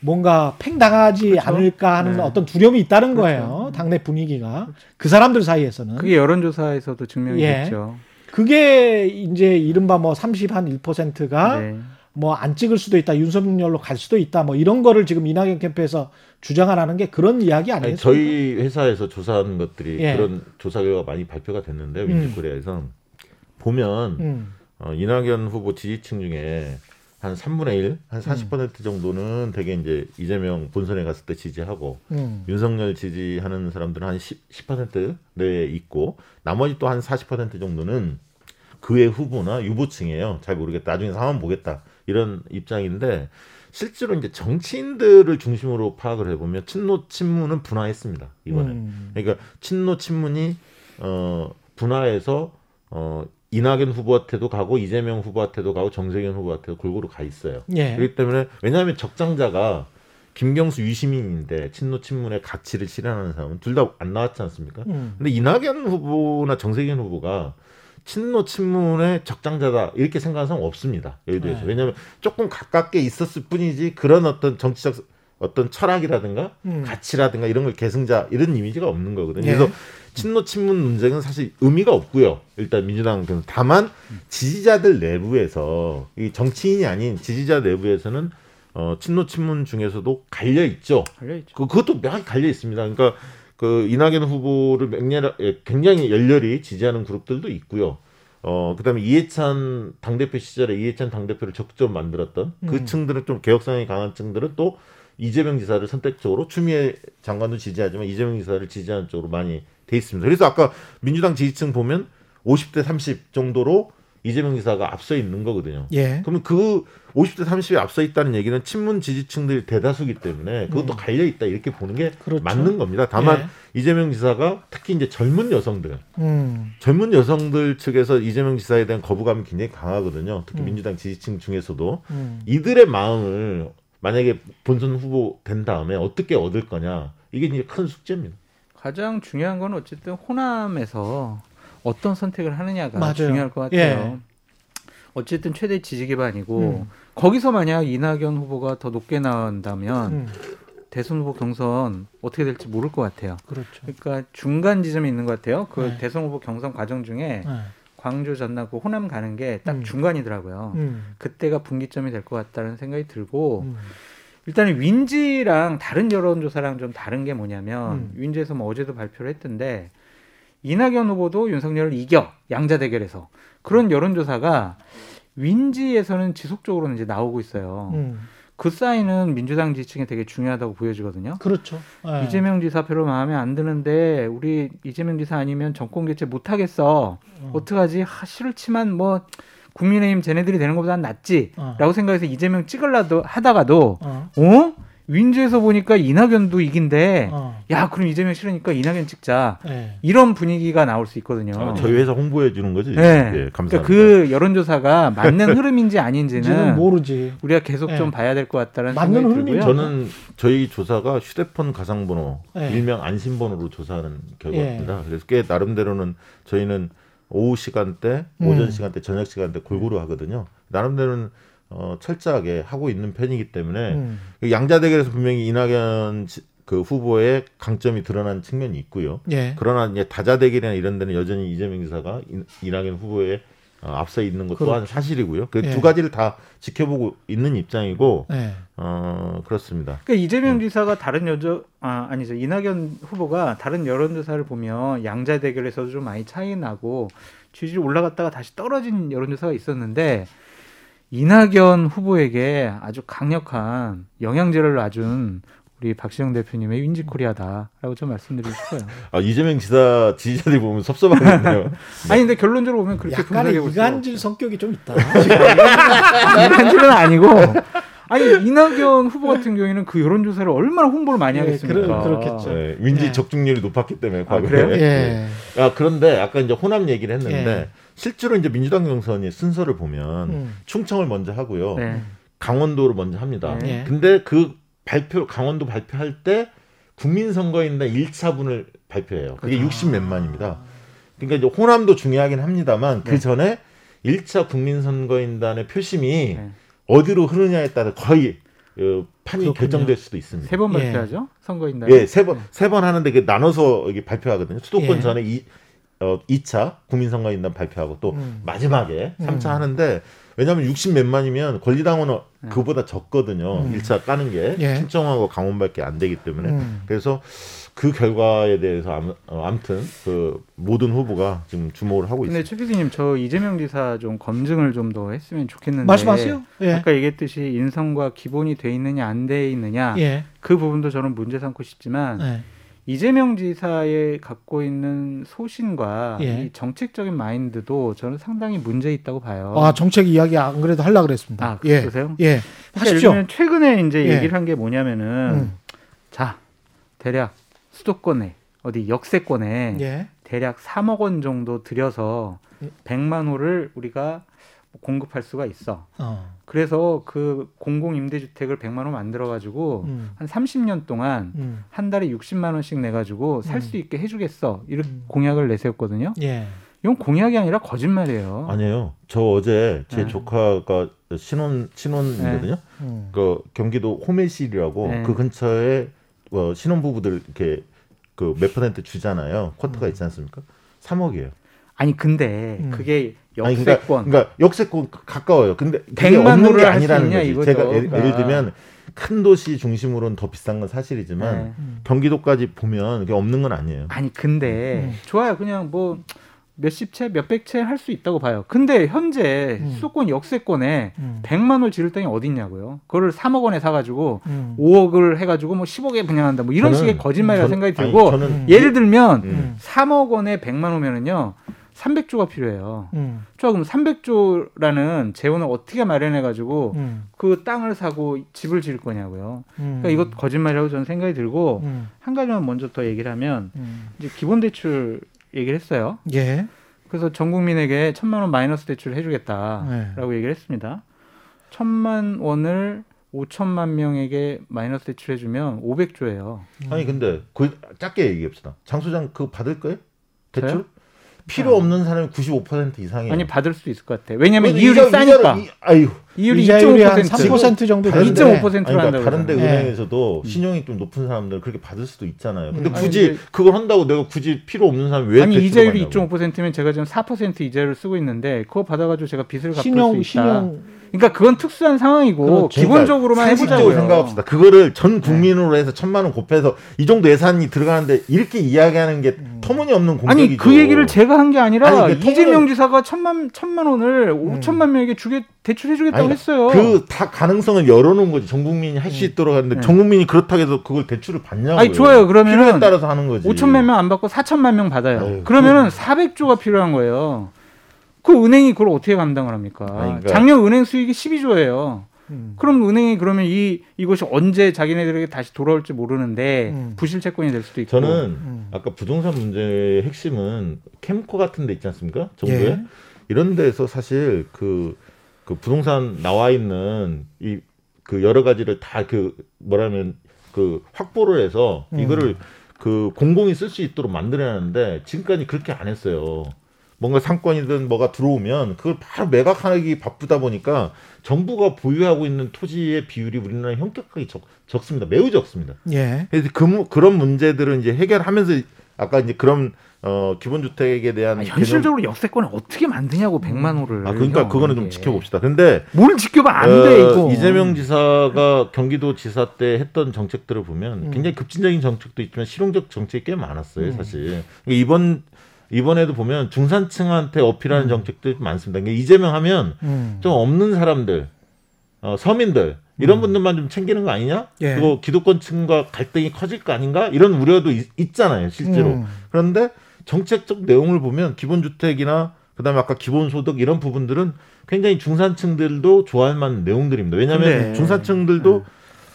뭔가 팽당하지 그렇죠. 않을까 하는 네. 어떤 두려움이 있다는 그렇죠. 거예요. 당내 분위기가. 그 사람들 사이에서는. 그게 여론조사에서도 증명이 예. 됐죠. 그게 이제 이른바 뭐 30 한 1%가 네. 뭐안 찍을 수도 있다, 윤석열로 갈 수도 있다, 뭐 이런 거를 지금 이낙연 캠프에서 주장하라는 게 그런 이야기 아니, 아니겠습니까? 저희 회사에서 조사한 것들이 예. 그런 조사 결과가 많이 발표가 됐는데 음. 윈즈코리아에서 보면 음, 어, 이낙연 후보 지지층 중에 한 3분의 1, 한 40% 정도는 되게 이제 이재명 본선에 갔을 때 지지하고 음, 윤석열 지지하는 사람들은 한 10, 10% 내에 있고 나머지 또 한 40% 정도는 그의 후보나 유보층이에요. 잘 모르겠다. 나중에 상황 보겠다. 이런 입장인데 실제로 이제 정치인들을 중심으로 파악을 해보면 친노 친문은 분화했습니다. 이번에. 음, 그러니까 친노 친문이 어 분화해서 어 이낙연 후보한테도 가고 이재명 후보한테도 가고 정세균 후보한테도 골고루 가 있어요. 예, 그렇기 때문에 왜냐하면 적장자가 김경수 유시민인데 친노 친문의 가치를 실현하는 사람은 둘 다 안 나왔지 않습니까? 음, 근데 이낙연 후보나 정세균 후보가 친노 친문의 적장자다 이렇게 생각하는 사람 없습니다. 여의도에서 네. 왜냐하면 조금 가깝게 있었을 뿐이지 그런 어떤 정치적 어떤 철학이라든가 음. 가치라든가 이런 걸 계승자 이런 이미지가 없는 거거든요. 예. 그래서 친노 친문 문제는 사실 의미가 없고요. 일단 민주당 은 다만 지지자들 내부에서 이 정치인이 아닌 지지자 내부에서는 어, 친노 친문 중에서도 갈려 있죠. 걸려있죠. 그, 그것도 명확히 갈려 있습니다. 그러니까 그 이낙연 후보를 맹렬 예, 굉장히 열렬히 지지하는 그룹들도 있고요. 어 그다음에 이해찬 당대표 시절에 이해찬 당대표를 적극적으로 만들었던 그 음. 층들은 좀 개혁성이 강한 층들은 또 이재명 지사를 선택적으로 추미애 장관도 지지하지만 이재명 지사를 지지하는 쪽으로 많이 돼 있습니다. 그래서 아까 민주당 지지층 보면 50대 30 정도로 이재명 지사가 앞서 있는 거거든요. 예. 그러면 그 50대 30이 앞서 있다는 얘기는 친문 지지층들이 대다수기 때문에 그것도 음. 갈려 있다 이렇게 보는 게 그렇죠. 맞는 겁니다. 다만 예. 이재명 지사가 특히 이제 젊은 여성들, 음. 젊은 여성들 측에서 이재명 지사에 대한 거부감이 굉장히 강하거든요. 특히 음. 민주당 지지층 중에서도 음. 이들의 마음을 만약에 본선 후보 된 다음에 어떻게 얻을 거냐 이게 이제 큰 숙제입니다. 가장 중요한 건 어쨌든 호남에서 어떤 선택을 하느냐가 맞아요. 중요할 것 같아요. 예. 어쨌든 최대 지지 기반이고 음. 거기서 만약 이낙연 후보가 더 높게 나온다면 음. 대선 후보 경선 어떻게 될지 모를 것 같아요. 그렇죠. 그러니까 중간 지점이 있는 것 같아요. 그 네. 대선 후보 경선 과정 중에 예. 광주 전남고 호남 가는 게딱 음. 중간이더라고요. 음. 그때가 분기점이 될 것 같다는 생각이 들고 음. 일단은 윈지랑 다른 여론조사랑 좀 다른 게 뭐냐면 음. 윈지에서 뭐 어제도 발표를 했던데 이낙연 후보도 윤석열을 이겨 양자 대결에서 그런 여론조사가 윈지에서는 지속적으로 이제 나오고 있어요. 음. 그 사인은 민주당 지지층에 되게 중요하다고 보여지거든요. 그렇죠. 예. 이재명 지사 별로 마음에 안 드는데 우리 이재명 지사 아니면 정권 교체 못 하겠어. 어. 어떡하지? 하, 싫지만 뭐 국민의힘 쟤네들이 되는 것보다 낫지라고 어. 생각해서 이재명 찍으려도 하다가도 어. 어? 윈즈에서 보니까 이낙연도 이긴데 어. 야 그럼 이재명 싫으니까 이낙연 찍자 예. 이런 분위기가 나올 수 있거든요. 아, 저희 회사 홍보해 주는 거죠. 네. 예, 그러니까 감사합니다. 그 여론조사가 맞는 흐름인지 아닌지는 모르지. 우리가 계속 네. 좀 봐야 될 것 같다는 맞는. 들고요. 저는 저희 조사가 휴대폰 가상번호 네. 일명 안심번호로 조사하는 결과입니다. 그래서 꽤 나름대로는 저희는 오후 시간대, 오전 음. 시간대, 저녁 시간대 골고루 하거든요. 나름대로는 어, 철저하게 하고 있는 편이기 때문에 음. 그 양자 대결에서 분명히 이낙연 지- 그 후보의 강점이 드러난 측면이 있고요. 예. 그러나 이제 다자 대결이나 이런 데는 여전히 이재명 지사가 이- 이낙연 후보에 어, 앞서 있는 것 또한 그렇죠. 사실이고요. 그 예. 두 가지를 다 지켜보고 있는 입장이고 예. 어, 그렇습니다. 그러니까 이재명 음. 지사가 다른 여저 아 아니죠 이낙연 후보가 다른 여론조사를 보면 양자 대결에서도 좀 많이 차이 나고 지지율 올라갔다가 다시 떨어진 여론조사가 있었는데 이낙연 후보에게 아주 강력한 영향제를 놔준 우리 박시영 대표님의 윈지 코리아다라고 좀 말씀드리고 싶어요. 아, 이재명 지사 지지자들이 보면 섭섭하겠네요. 아니 근데 결론적으로 보면 그렇게 약간의 이간질 성격이 좀 있다. 이간질은 아니고 아니 이낙연 후보 같은 경우에는 그 여론조사를 얼마나 홍보를 많이 예, 하겠습니까? 그러- 그렇겠죠. 네, 윈지 예. 적중률이 높았기 때문에 아, 과거에. 그래요? 예. 아, 그런데 아까 이제 호남 얘기를 했는데 예. 실제로 이제 민주당 경선이 순서를 보면 음. 충청을 먼저 하고요. 네. 강원도를 먼저 합니다. 네. 예. 근데 그 발표 강원도 발표할 때 국민선거인단 1차분을 발표해요. 그게 그렇죠. 60 몇 만입니다. 그러니까 이제 호남도 중요하긴 합니다만 네. 그 전에 1차 국민선거인단의 표심이 네. 어디로 흐르냐에 따라 거의 어, 판이 그렇군요. 결정될 수도 있습니다. 세번 예. 발표하죠 선거인단. 예, 세 번, 세 번 하는데 그 나눠서 이게 발표하거든요. 수도권 예. 전에 이, 어, 2차 국민선거인단 발표하고 또 음. 마지막에 음. 3차 하는데 왜냐하면 60 몇만이면 권리당원은 그보다 적거든요. 음. 1차 까는 게 예. 충청하고 강원밖에 안 되기 때문에 음. 그래서 그 결과에 대해서 아무, 어, 아무튼 그 모든 후보가 지금 주목을 하고 근데 있습니다. 최 PD님 저 이재명 지사 좀 검증을 좀 더 했으면 좋겠는데 말씀하세요. 예. 아까 얘기했듯이 인성과 기본이 돼 있느냐 안 돼 있느냐 예. 그 부분도 저는 문제 삼고 싶지만 예. 이재명 지사의 갖고 있는 소신과 예. 이 정책적인 마인드도 저는 상당히 문제 있다고 봐요. 아 정책 이야기 안 그래도 하려 그랬습니다. 아, 예. 그러세요? 예. 예를 하십시오. 최근에 이제 예. 얘기를 한 게 뭐냐면은 음. 자 대략 수도권에 어디 역세권에 예. 대략 3억 원 정도 들여서 예. 100만 호를 우리가 공급할 수가 있어. 어. 그래서 그 공공 임대주택을 100만 호 만들어 가지고 음. 한 30년 동안 음. 한 달에 60만 원씩 내 가지고 살 음. 수 있게 해 주겠어. 이렇게 음. 공약을 내세웠거든요. 예. 이건 공약이 아니라 거짓말이에요. 아니에요. 저 어제 제 네. 조카가 신혼 신혼이거든요. 음. 그 경기도 호멜실이라고 네. 그 근처에 어, 신혼 부부들 이렇게 그 몇 퍼센트 주잖아요. 쿼터가 있지 않습니까? 3억이에요. 아니 근데 음. 그게 아니 그러니까, 역세권 그러니까 역세권 가까워요. 근데 그게 100만 없는 게 아니라는 거지. 이거죠. 제가 예를, 그러니까. 예를 들면 큰 도시 중심으로는 더 비싼 건 사실이지만 네. 음. 경기도까지 보면 그게 없는 건 아니에요. 아니 근데 음. 좋아요. 그냥 뭐 몇십 채, 몇백 채 할 수 있다고 봐요. 근데 현재 음. 수도권 역세권에 음. 100만 원 지를 땅이 어디 있냐고요. 그거를 3억 원에 사 가지고 음. 5억을 해 가지고 뭐 10억에 분양한다. 뭐 이런 저는- 식의 거짓말이라 저는- 생각이 아니, 들고 저는 예를 들면 음. 음. 3억 원에 100만 원면은요. 300조가 필요해요. 음. 좋아 그럼 300조라는 재원을 어떻게 마련해 가지고 음. 그 땅을 사고 집을 지을 거냐고요. 음. 그러니까 이것 거짓말이라고 저는 생각이 들고 음. 한 가지만 먼저 더 얘기를 하면 음. 이제 기본 대출 얘기를 했어요. 예. 그래서 전 국민에게 천만 원 마이너스 대출 해주겠다라고 네. 얘기를 했습니다. 천만 원을 5천만 명에게 마이너스 대출해주면 500조예요. 아니 근데 그 짧게 얘기합시다. 장 소장 그거 받을 거예요? 대출? 저요? 필요 없는 사람이 95% 이상이에요. 아니 받을 수 있을 것 같아. 왜냐면 이율이 이자- 싸니까. 이자를 이- 아유. 이율이 이자율이 한 2.5%. 3% 정도 되는데 2.5% 아니, 그러니까 한다고 다른데 그러잖아요. 은행에서도 음. 신용이 좀 높은 사람들 그렇게 받을 수도 있잖아요. 근데 음. 아니, 굳이 근데- 그걸 한다고 내가 굳이 필요 없는 사람이 왜 아니 이자율이 받냐고. 2.5%면 제가 지금 4% 이자율을 쓰고 있는데 그거 받아 가지고 제가 빚을 갚을 신용 수 있다. 신용 그러니까 그건 특수한 상황이고. 기본적으로만 상식적으로 해보자고요. 생각합시다. 그거를 전 국민으로 해서 천만 원 곱해서 이 정도 예산이 들어가는데 이렇게 이야기하는 게 터무니없는 공격이죠. 아니 그 얘기를 제가 한 게 아니라 아니, 그게 이재명 지사가 천만 천만 원을 5천만 명에게 주게 대출해주겠다고 아니, 했어요. 그 다 가능성을 열어놓은 거지. 전 국민이 할 수 있도록 하는데 네. 전 국민이 그렇다고 해서 그걸 대출을 받냐고요. 아니 좋아요. 그러면은 필요에 따라서 하는 거지. 5천만 명 안 받고 4천만 명 받아요. 아유, 그러면은 400조가 필요한 거예요. 그 은행이 그걸 어떻게 감당을 합니까? 그러니까- 작년 은행 수익이 12조예요. 음. 그럼 은행이 그러면 이 이것이 언제 자기네들에게 다시 돌아올지 모르는데 음. 부실 채권이 될 수도 있고. 저는 음. 아까 부동산 문제의 핵심은 캠코 같은 데 있지 않습니까? 정부에 예. 이런 데서 사실 그, 그 부동산 나와 있는 이 그 여러 가지를 다 그 뭐라면 그 확보를 해서 음. 이거를 그 공공이 쓸 수 있도록 만들어내는데 지금까지 그렇게 안 했어요. 뭔가 상권이든 뭐가 들어오면 그걸 바로 매각하기 바쁘다 보니까 정부가 보유하고 있는 토지의 비율이 우리나라에 현격하게 적, 적습니다. 매우 적습니다. 예. 그래서 그, 무- 그런 문제들은 이제 해결하면서 아까 이제 그런 어 기본 주택에 대한 아, 현실적으로 역세권을 어떻게 만드냐고 100만 호를. 개념- 아 그러니까 형, 그거는 좀 이게. 지켜봅시다. 근데 뭘 지켜봐 안 어, 돼 이거. 이재명 지사가 경기도 지사 때 했던 정책들을 보면 음. 굉장히 급진적인 정책도 있지만 실용적 정책이 꽤 많았어요, 음. 사실. 그러니까 이번 이번에도 보면 중산층한테 어필하는 음. 정책들이 많습니다. 그러니까 이재명 하면 음. 좀 없는 사람들, 어, 서민들 이런 음. 분들만 좀 챙기는 거 아니냐? 예. 그리고 기득권층과 갈등이 커질 거 아닌가? 이런 우려도 있, 잖아요 실제로. 음. 그런데 정책적 내용을 보면 기본주택이나 그다음에 아까 기본소득 이런 부분들은 굉장히 중산층들도 좋아할 만한 내용들입니다. 왜냐하면 근데- 중산층들도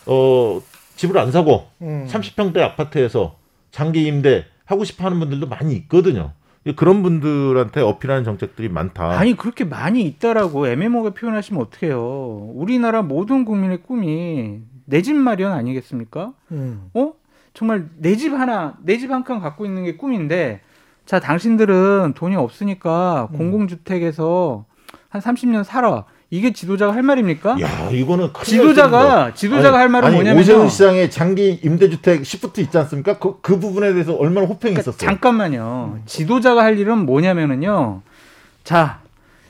어 집을 안 사고 음. 30평대 아파트에서 장기 임대 하고 싶어 하는 분들도 많이 있거든요. 그런 분들한테 어필하는 정책들이 많다. 아니 그렇게 많이 있다라고 애매모호하게 표현하시면 어떡해요. 우리나라 모든 국민의 꿈이 내 집 마련 아니겠습니까? 음. 어? 정말 내 집 하나, 내 집 한 칸 갖고 있는 게 꿈인데, 자, 당신들은 돈이 없으니까 음. 공공주택에서 한 30년 살아. 이게 지도자가 할 말입니까? 야 이거는 지도자가. 지도자가 아니, 할 말은 아니, 뭐냐면요. 오세훈 시장의 장기 임대주택 시프트 있지 않습니까? 그, 그 부분에 대해서 얼마나 호평이 그러니까 있었어요. 잠깐만요. 지도자가 할 일은 뭐냐면은요. 자,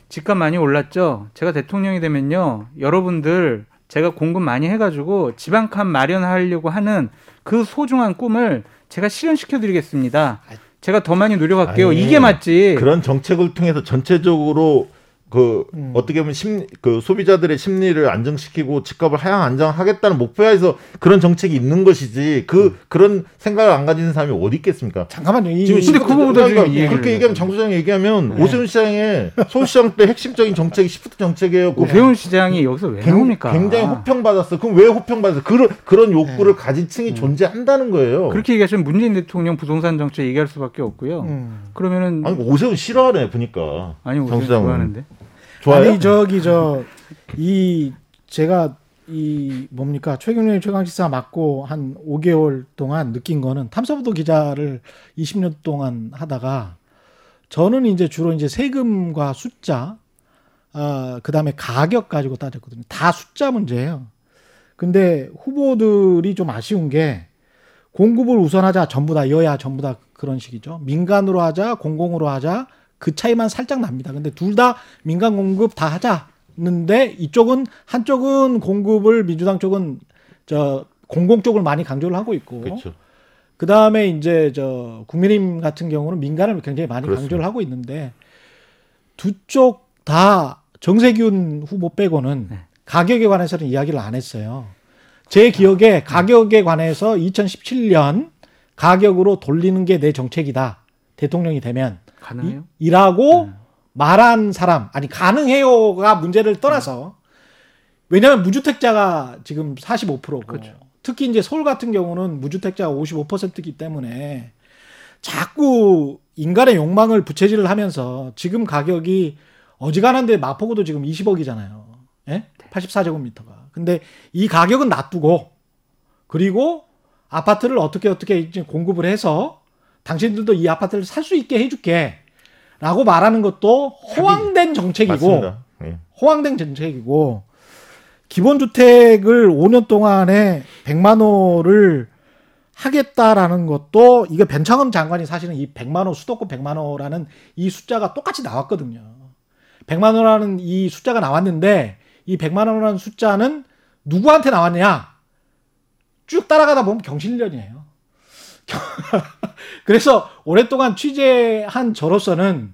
집값 많이 올랐죠? 제가 대통령이 되면요. 여러분들 제가 공급 많이 해가지고 집 한 칸 마련하려고 하는 그 소중한 꿈을 제가 실현시켜 드리겠습니다. 제가 더 많이 노력할게요. 아니, 이게 맞지. 그런 정책을 통해서 전체적으로 그 음. 어떻게 보면 심, 그 소비자들의 심리를 안정시키고 집값을 하향 안정하겠다는 목표에서 그런 정책이 있는 것이지 그 그런 생각을 안 가지는 사람이 어디 있겠습니까? 잠깐만요. 이, 지금 근데 그거보다 지금 이 얘기를 그렇게 얘기하면 장 소장 얘기하면 네. 오세훈 시장의 서울시장 때 핵심적인 정책이 시프트 정책이에요. 그 오세훈 시장이 여기서 왜 나옵니까? 굉장히 호평받았어. 그럼 왜 호평받았어? 그런 그런 욕구를 가진 층이 존재한다는 거예요. 네. 그렇게 얘기하시면 문재인 대통령 부동산 정책 얘기할 수밖에 없고요. 음. 그러면은 아니 오세훈 싫어하네 보니까. 아니 오세훈 장 소장은. 좋아하는데. 좋아요? 아니 저기 저 이 제가 이 뭡니까 최경련 최강 시사 맡고 한 5개월 동안 느낀 거는 탐사보도 기자를 20년 동안 하다가 저는 이제 주로 이제 세금과 숫자 아 그다음에 가격 가지고 따졌거든요. 다 숫자 문제예요. 근데 후보들이 좀 아쉬운 게 공급을 우선하자 전부 다 여야 전부 다 그런 식이죠. 민간으로 하자 공공으로 하자 그 차이만 살짝 납니다. 근데 둘 다 민간 공급 다 하자는데 이쪽은 한쪽은 공급을 민주당 쪽은 저 공공 쪽을 많이 강조를 하고 있고 그렇죠. 그 다음에 이제 저 국민의힘 같은 경우는 민간을 굉장히 많이 그렇습니다. 강조를 하고 있는데 두 쪽 다 정세균 후보 빼고는 네. 가격에 관해서는 이야기를 안 했어요. 제 기억에 가격에 관해서 2017년 가격으로 돌리는 게 내 정책이다. 대통령이 되면 가능해요? 이, 일하고 네. 말한 사람 아니 가능해요가 문제를 떠나서 왜냐하면 무주택자가 지금 45%고 그렇죠. 특히 이제 서울 같은 경우는 무주택자가 55%이기 때문에 자꾸 인간의 욕망을 부채질을 하면서 지금 가격이 어지간한데 마포구도 지금 20억이잖아요. 예? 84제곱미터가. 근데 이 가격은 놔두고 그리고 아파트를 어떻게 어떻게 이제 공급을 해서 당신들도 이 아파트를 살 수 있게 해줄게. 라고 말하는 것도 호황된 정책이고. 예. 호황된 정책이고 기본주택을 5년 동안에 100만 호를 하겠다라는 것도 이게 변창흠 장관이 사실은 이 100만 호 수도권 100만 호라는 이 숫자가 똑같이 나왔거든요. 100만 호라는 이 숫자가 나왔는데 이 100만 호라는 숫자는 누구한테 나왔냐? 쭉 따라가다 보면 경실련이에요. 그래서 오랫동안 취재한 저로서는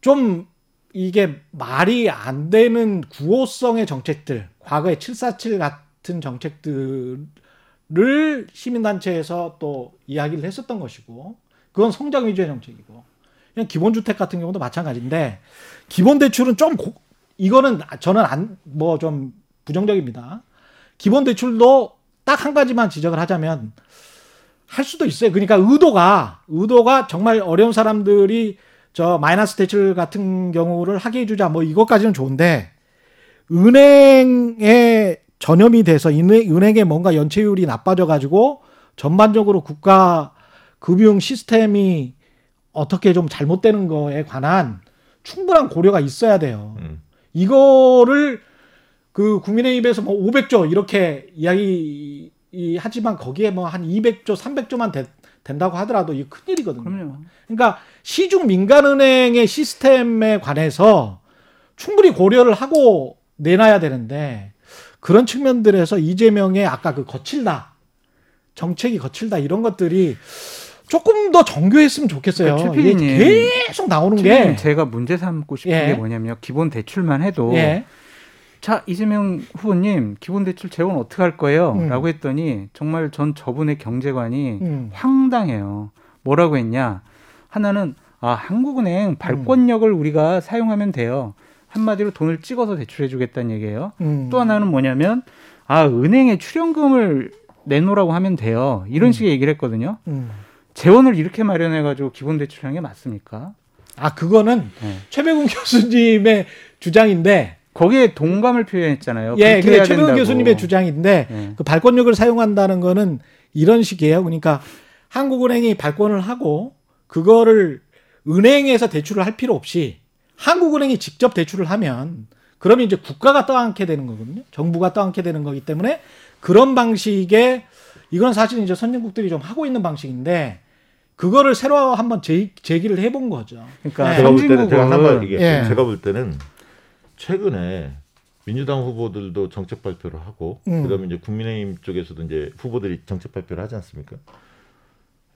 좀 이게 말이 안 되는 구호성의 정책들, 과거에 747 같은 정책들을 시민단체에서 또 이야기를 했었던 것이고, 그건 성장 위주의 정책이고, 그냥 기본주택 같은 경우도 마찬가지인데, 기본대출은 좀, 고- 이거는 저는 안, 뭐 좀 부정적입니다. 기본대출도 딱 한 가지만 지적을 하자면, 할 수도 있어요. 그러니까 의도가, 의도가 정말 어려운 사람들이 저 마이너스 대출 같은 경우를 하게 해주자 뭐 이것까지는 좋은데 은행에 전염이 돼서 은행, 은행에 뭔가 연체율이 나빠져 가지고 전반적으로 국가 금융 시스템이 어떻게 좀 잘못되는 거에 관한 충분한 고려가 있어야 돼요. 음. 이거를 그 국민의 입에서 뭐 500조 이렇게 이야기 이- 하지만 거기에 뭐 한 200조, 300조만 된다고 하더라도 이게 큰일이거든요. 그럼요. 그러니까 시중 민간은행의 시스템에 관해서 충분히 고려를 하고 내놔야 되는데 그런 측면들에서 이재명의 아까 그 거칠다 정책이 거칠다 이런 것들이 조금 더 정교했으면 좋겠어요. 그러니까 이게 계속 나오는 게 제가 문제 삼고 싶은 예. 게 뭐냐면 기본 대출만 해도 예. 자 이재명 후보님 기본 대출 재원 어떻게 할 거예요? 음. 라고 했더니 정말 전 저분의 경제관이 음. 황당해요. 뭐라고 했냐? 하나는 아 한국은행 발권력을 음. 우리가 사용하면 돼요. 한마디로 돈을 찍어서 대출해주겠다는 얘기예요. 음. 또 하나는 뭐냐면 아 은행에 출연금을 내놓으라고 하면 돼요. 이런 음. 식의 얘기를 했거든요. 음. 재원을 이렇게 마련해가지고 기본 대출하는 게 맞습니까? 아 그거는 네. 최백운 교수님의 주장인데 거기에 동감을 표현했잖아요. 예, 그게 된다고. 교수님의 주장인데 예. 그 발권력을 사용한다는 거는 이런 식이에요. 그러니까 한국은행이 발권을 하고 그거를 은행에서 대출을 할 필요 없이 한국은행이 직접 대출을 하면 그러면 이제 국가가 떠안게 되는 거거든요. 정부가 떠안게 되는 거기 때문에 그런 방식의 이건 사실 이제 선진국들이 좀 하고 있는 방식인데 그거를 새로 한번 제, 제기를 해본 거죠. 그러니까 네. 제가 볼 때는 제가 하나만 얘기해. 예. 제가 볼 때는 최근에 민주당 후보들도 정책 발표를 하고 음. 그다음에 이제 국민의힘 쪽에서도 이제 후보들이 정책 발표를 하지 않습니까?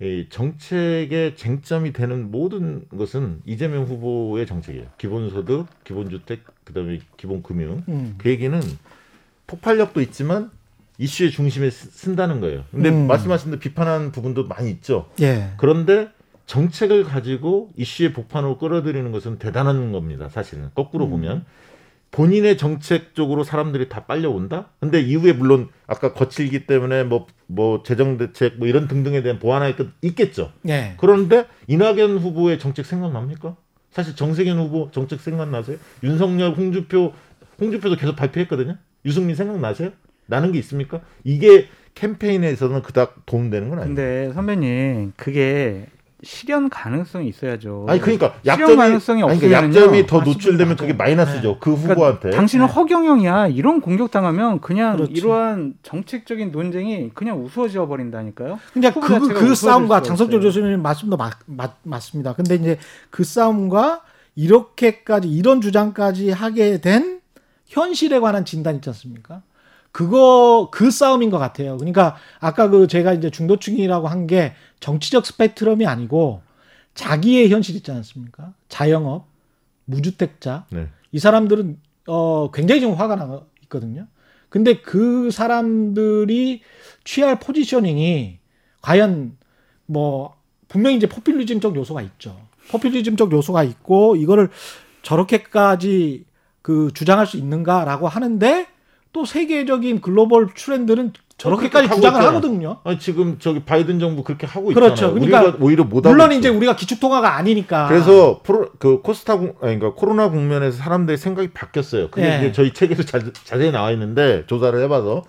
이 정책의 쟁점이 되는 모든 것은 이재명 후보의 정책이에요. 기본소득, 기본주택, 그다음에 기본금융. 음. 그 얘기는 폭발력도 있지만 이슈의 중심에 쓰- 쓴다는 거예요. 근데 음. 말씀하신 대로 비판하는 부분도 많이 있죠. 예. 그런데 정책을 가지고 이슈의 복판으로 끌어들이는 것은 대단한 겁니다. 사실은 거꾸로 음. 보면 본인의 정책 쪽으로 사람들이 다 빨려온다. 근데 이후에 물론 아까 거칠기 때문에 뭐 뭐 재정 대책 뭐 이런 등등에 대한 보완할 것 있겠죠. 예. 그런데 이낙연 후보의 정책 생각납니까? 사실 정세균 후보 정책 생각나세요? 윤석열, 홍준표, 홍준표도 계속 발표했거든요. 유승민 생각나세요? 나는 게 있습니까? 이게 캠페인에서는 그닥 도움되는 건 아니에요. 근데 선배님 그게 실현 가능성이 있어야죠. 아니 그러니까 실현 약점이 가능성이 아니, 그러니까. 약점이 더. 노출되면 그게 마이너스죠. 그 그러니까 후보한테. 당신은 네. 허경영이야. 이런 공격 당하면 그냥 그렇지. 이러한 정책적인 논쟁이 그냥 우스워져 버린다니까요. 그러니까 후보 그, 그 싸움과 장석조 없어요. 교수님 말씀도 맞, 맞, 맞습니다. 근데 이제 그 싸움과 이렇게까지 이런 주장까지 하게 된 현실에 관한 진단 있지 않습니까? 그거 그 싸움인 것 같아요. 그러니까 아까 그 제가 이제 중도층이라고 한 게 정치적 스펙트럼이 아니고 자기의 현실 있지 않습니까? 자영업, 무주택자, 네. 이 사람들은 어 굉장히 지금 화가 나 있거든요. 근데 그 사람들이 취할 포지셔닝이 과연 뭐 분명히 이제 포퓰리즘적 요소가 있죠. 포퓰리즘적 요소가 있고 이거를 저렇게까지 그 주장할 수 있는가라고 하는데 또 세계적인 글로벌 트렌드는 저렇게까지 주장을 있잖아. 하거든요. 아니 지금 저기 바이든 정부 그렇게 하고 그렇죠. 있잖아요. 그러니까 우리가 오히려 못 물론. 이제 우리가 기축 통화가 아니니까. 그래서 프로, 그 코스타 국 아니 그러니까 코로나 국면에서 사람들의 생각이 바뀌었어요. 그게 예. 이제 저희 책에도 자, 자세히 나와 있는데 조사를 해봐서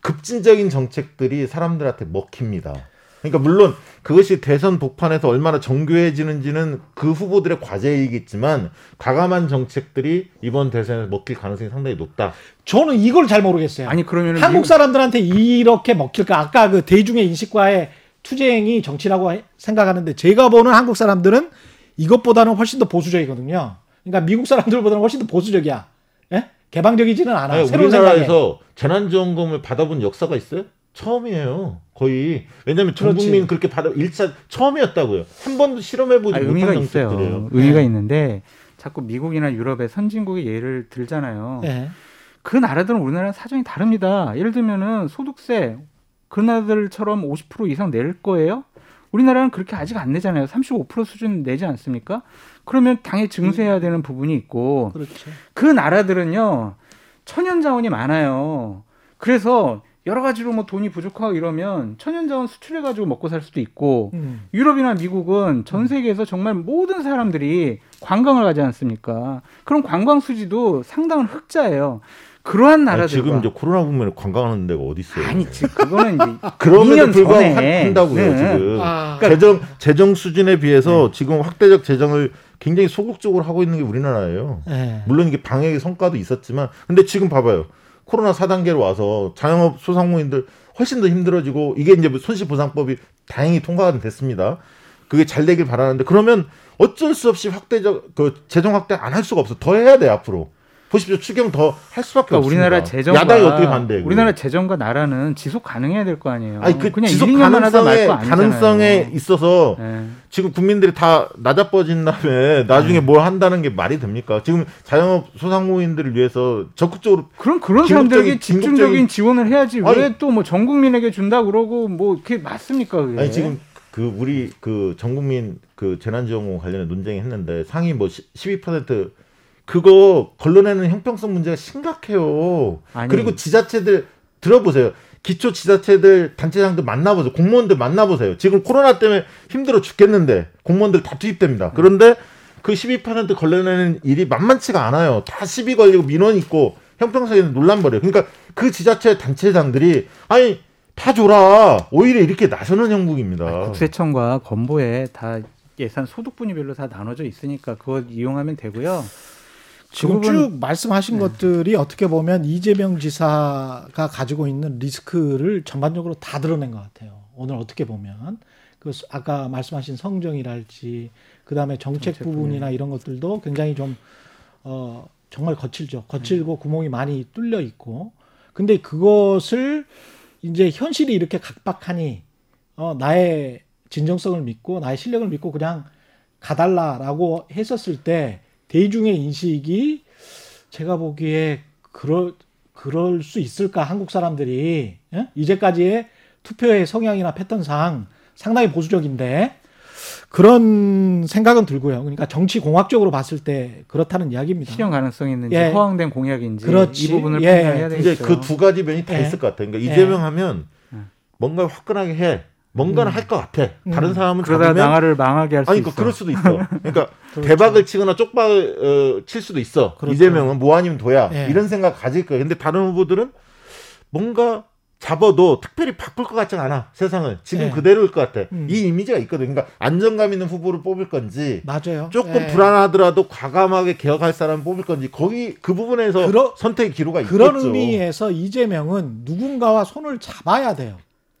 급진적인 정책들이 사람들한테 먹힙니다. 그러니까 물론 그것이 대선 복판에서 얼마나 정교해지는지는 그 후보들의 과제이겠지만 과감한 정책들이 이번 대선에서 먹힐 가능성이 상당히 높다. 저는 이걸 잘 모르겠어요. 아니 그러면 한국 사람들한테 이렇게 먹힐까? 아까 그 대중의 인식과의 투쟁이 정치라고 해- 생각하는데 제가 보는 한국 사람들은 이것보다는 훨씬 더 보수적이거든요. 그러니까 미국 사람들보다는 훨씬 더 보수적이야. 예? 개방적이지는 않아. 아니, 새로운 생각에. 우리나라에서 재난지원금을 받아본 역사가 있어요? 처음이에요. 거의. 왜냐면 전. 국민 그렇게 받아 일차 처음이었다고요. 한 번도 실험해 보지 아, 못한 의미가 정책들이에요. 있어요. 의미가 네. 있는데 자꾸 미국이나 유럽의 선진국의 예를 들잖아요. 예. 그 나라들은 우리나라랑 사정이 다릅니다. 예를 들면은 소득세 그 나라들처럼 50% 이상 낼 거예요? 우리나라는 그렇게 아직 안 내잖아요. 35% 수준 내지 않습니까? 그러면 당연히 증세해야 되는 부분이 있고 그렇죠. 그 나라들은요 천연 자원이 많아요. 그래서 여러 가지로 뭐 돈이 부족하고 이러면 천연 자원 수출해 가지고 먹고 살 수도 있고 음. 유럽이나 미국은 전 세계에서 정말 모든 사람들이 관광을 가지 않습니까? 그럼 관광 수지도 상당한 흑자예요. 그러한 아니, 나라들과 지금 이제 코로나 국면에 관광하는 데가 어디 있어요? 아니 지금 그거는 이제 그럼에도 2년 불구하고 전에. 한다고요 네. 지금. 아, 그러니까- 재정 재정 수준에 비해서 지금 확대적 재정을 굉장히 소극적으로 하고 있는 게 우리나라예요. 예. 물론 이게 방역의 성과도 있었지만, 근데 지금 봐봐요. 코로나 4단계로 와서 자영업 소상공인들 훨씬 더 힘들어지고 이게 이제 뭐 손실보상법이 다행히 통과가 됐습니다. 그게 잘 되길 바라는데 그러면 어쩔 수 없이 확대적 그 재정 확대 안 할 수가 없어. 더 해야 돼 앞으로. 보십시오. 추경 더 할 수밖에 그러니까 없습니다. 우리나라 재정과 야당이 어떻게 반대해? 우리나라 재정과 나라는 지속 가능해야 될 거 아니에요. 아니 그 그냥 지속 1, 2년만 하다 가능성에. 가능성에 있어서 예. 지금 국민들이 다 나자빠진 다음에 나중에 뭘 한다는 게 말이 됩니까? 지금 자영업 소상공인들을 위해서 적극적으로 그럼 그런 긴급적인- 사람들에게 집중적인 지원을 해야지 왜 또 뭐 전 국민에게 준다 그러고 뭐 그게 맞습니까 그게? 아니 지금 그 우리 그 전 국민 그 재난지원금 관련해 논쟁했는데 상위 뭐 12% 그거 걸러내는 형평성 문제가 심각해요. 아니. 그리고 지자체들 들어보세요. 기초 지자체들 단체장들 만나보세요. 공무원들 만나보세요. 지금 코로나 때문에 힘들어 죽겠는데 공무원들 다 투입됩니다. 그런데 그 12% 걸러내는 일이 만만치가 않아요. 다 시비 걸리고 민원 있고 형평성에는 논란 벌여요. 그러니까 그 지자체 단체장들이 아니 다 줘라. 오히려 이렇게 나서는 형국입니다. 국세청과 건보에 다 예산 소득 분위별로 다 나눠져 있으니까 그거 이용하면 되고요. 지금 그쭉 말씀하신 네. 것들이 어떻게 보면 이재명 지사가 가지고 있는 리스크를 전반적으로 다 드러낸 것 같아요. 오늘 어떻게 보면 그 수- 아까 말씀하신 성정이랄지 그 다음에 정책 정책 부분이나 이런 것들도 굉장히 좀 어, 정말 거칠죠. 거칠고 구멍이 많이 뚫려 있고 근데 그것을 이제 현실이 이렇게 각박하니 어, 나의 진정성을 믿고 나의 실력을 믿고 그냥 가달라라고 했었을 때 대중의 인식이 제가 보기에 그럴 그럴 수 있을까 한국 사람들이 예? 이제까지의 투표의 성향이나 패턴상 상당히 보수적인데 그런 생각은 들고요. 그러니까 정치 공학적으로 봤을 때 그렇다는 이야기입니다. 실현 가능성이 있는지 예. 허황된 공약인지 그렇지. 이 부분을 예. 판단해야 이제 되겠죠. 그두 가지 면이 다 예. 있을 것 같아요. 그러니까 예. 이재명 하면 음. 뭔가 화끈하게 해. 뭔가는 할 것 같아. 음. 다른 사람은 그러다 잡으면 나라를 망하게 할수 아니 있어. 그러니까 그럴 수도 있어. 그러니까 그렇죠. 대박을 치거나 쪽박을 어, 칠 수도 있어. 그렇죠. 이재명은 뭐 아니면 도야 예. 이런 생각 가질 거예요. 근데 다른 후보들은 뭔가 잡아도 특별히 바꿀 것 같지 않아. 세상을 지금 예. 그대로일 것 같아. 음. 이 이미지가 있거든. 그러니까 안정감 있는 후보를 뽑을 건지 맞아요. 조금 예. 불안하더라도 과감하게 개혁할 사람 뽑을 건지 거기 그 부분에서 그러- 선택의 기로가 그런 있겠죠. 의미에서 이재명은 누군가와 손을 잡아야 돼요.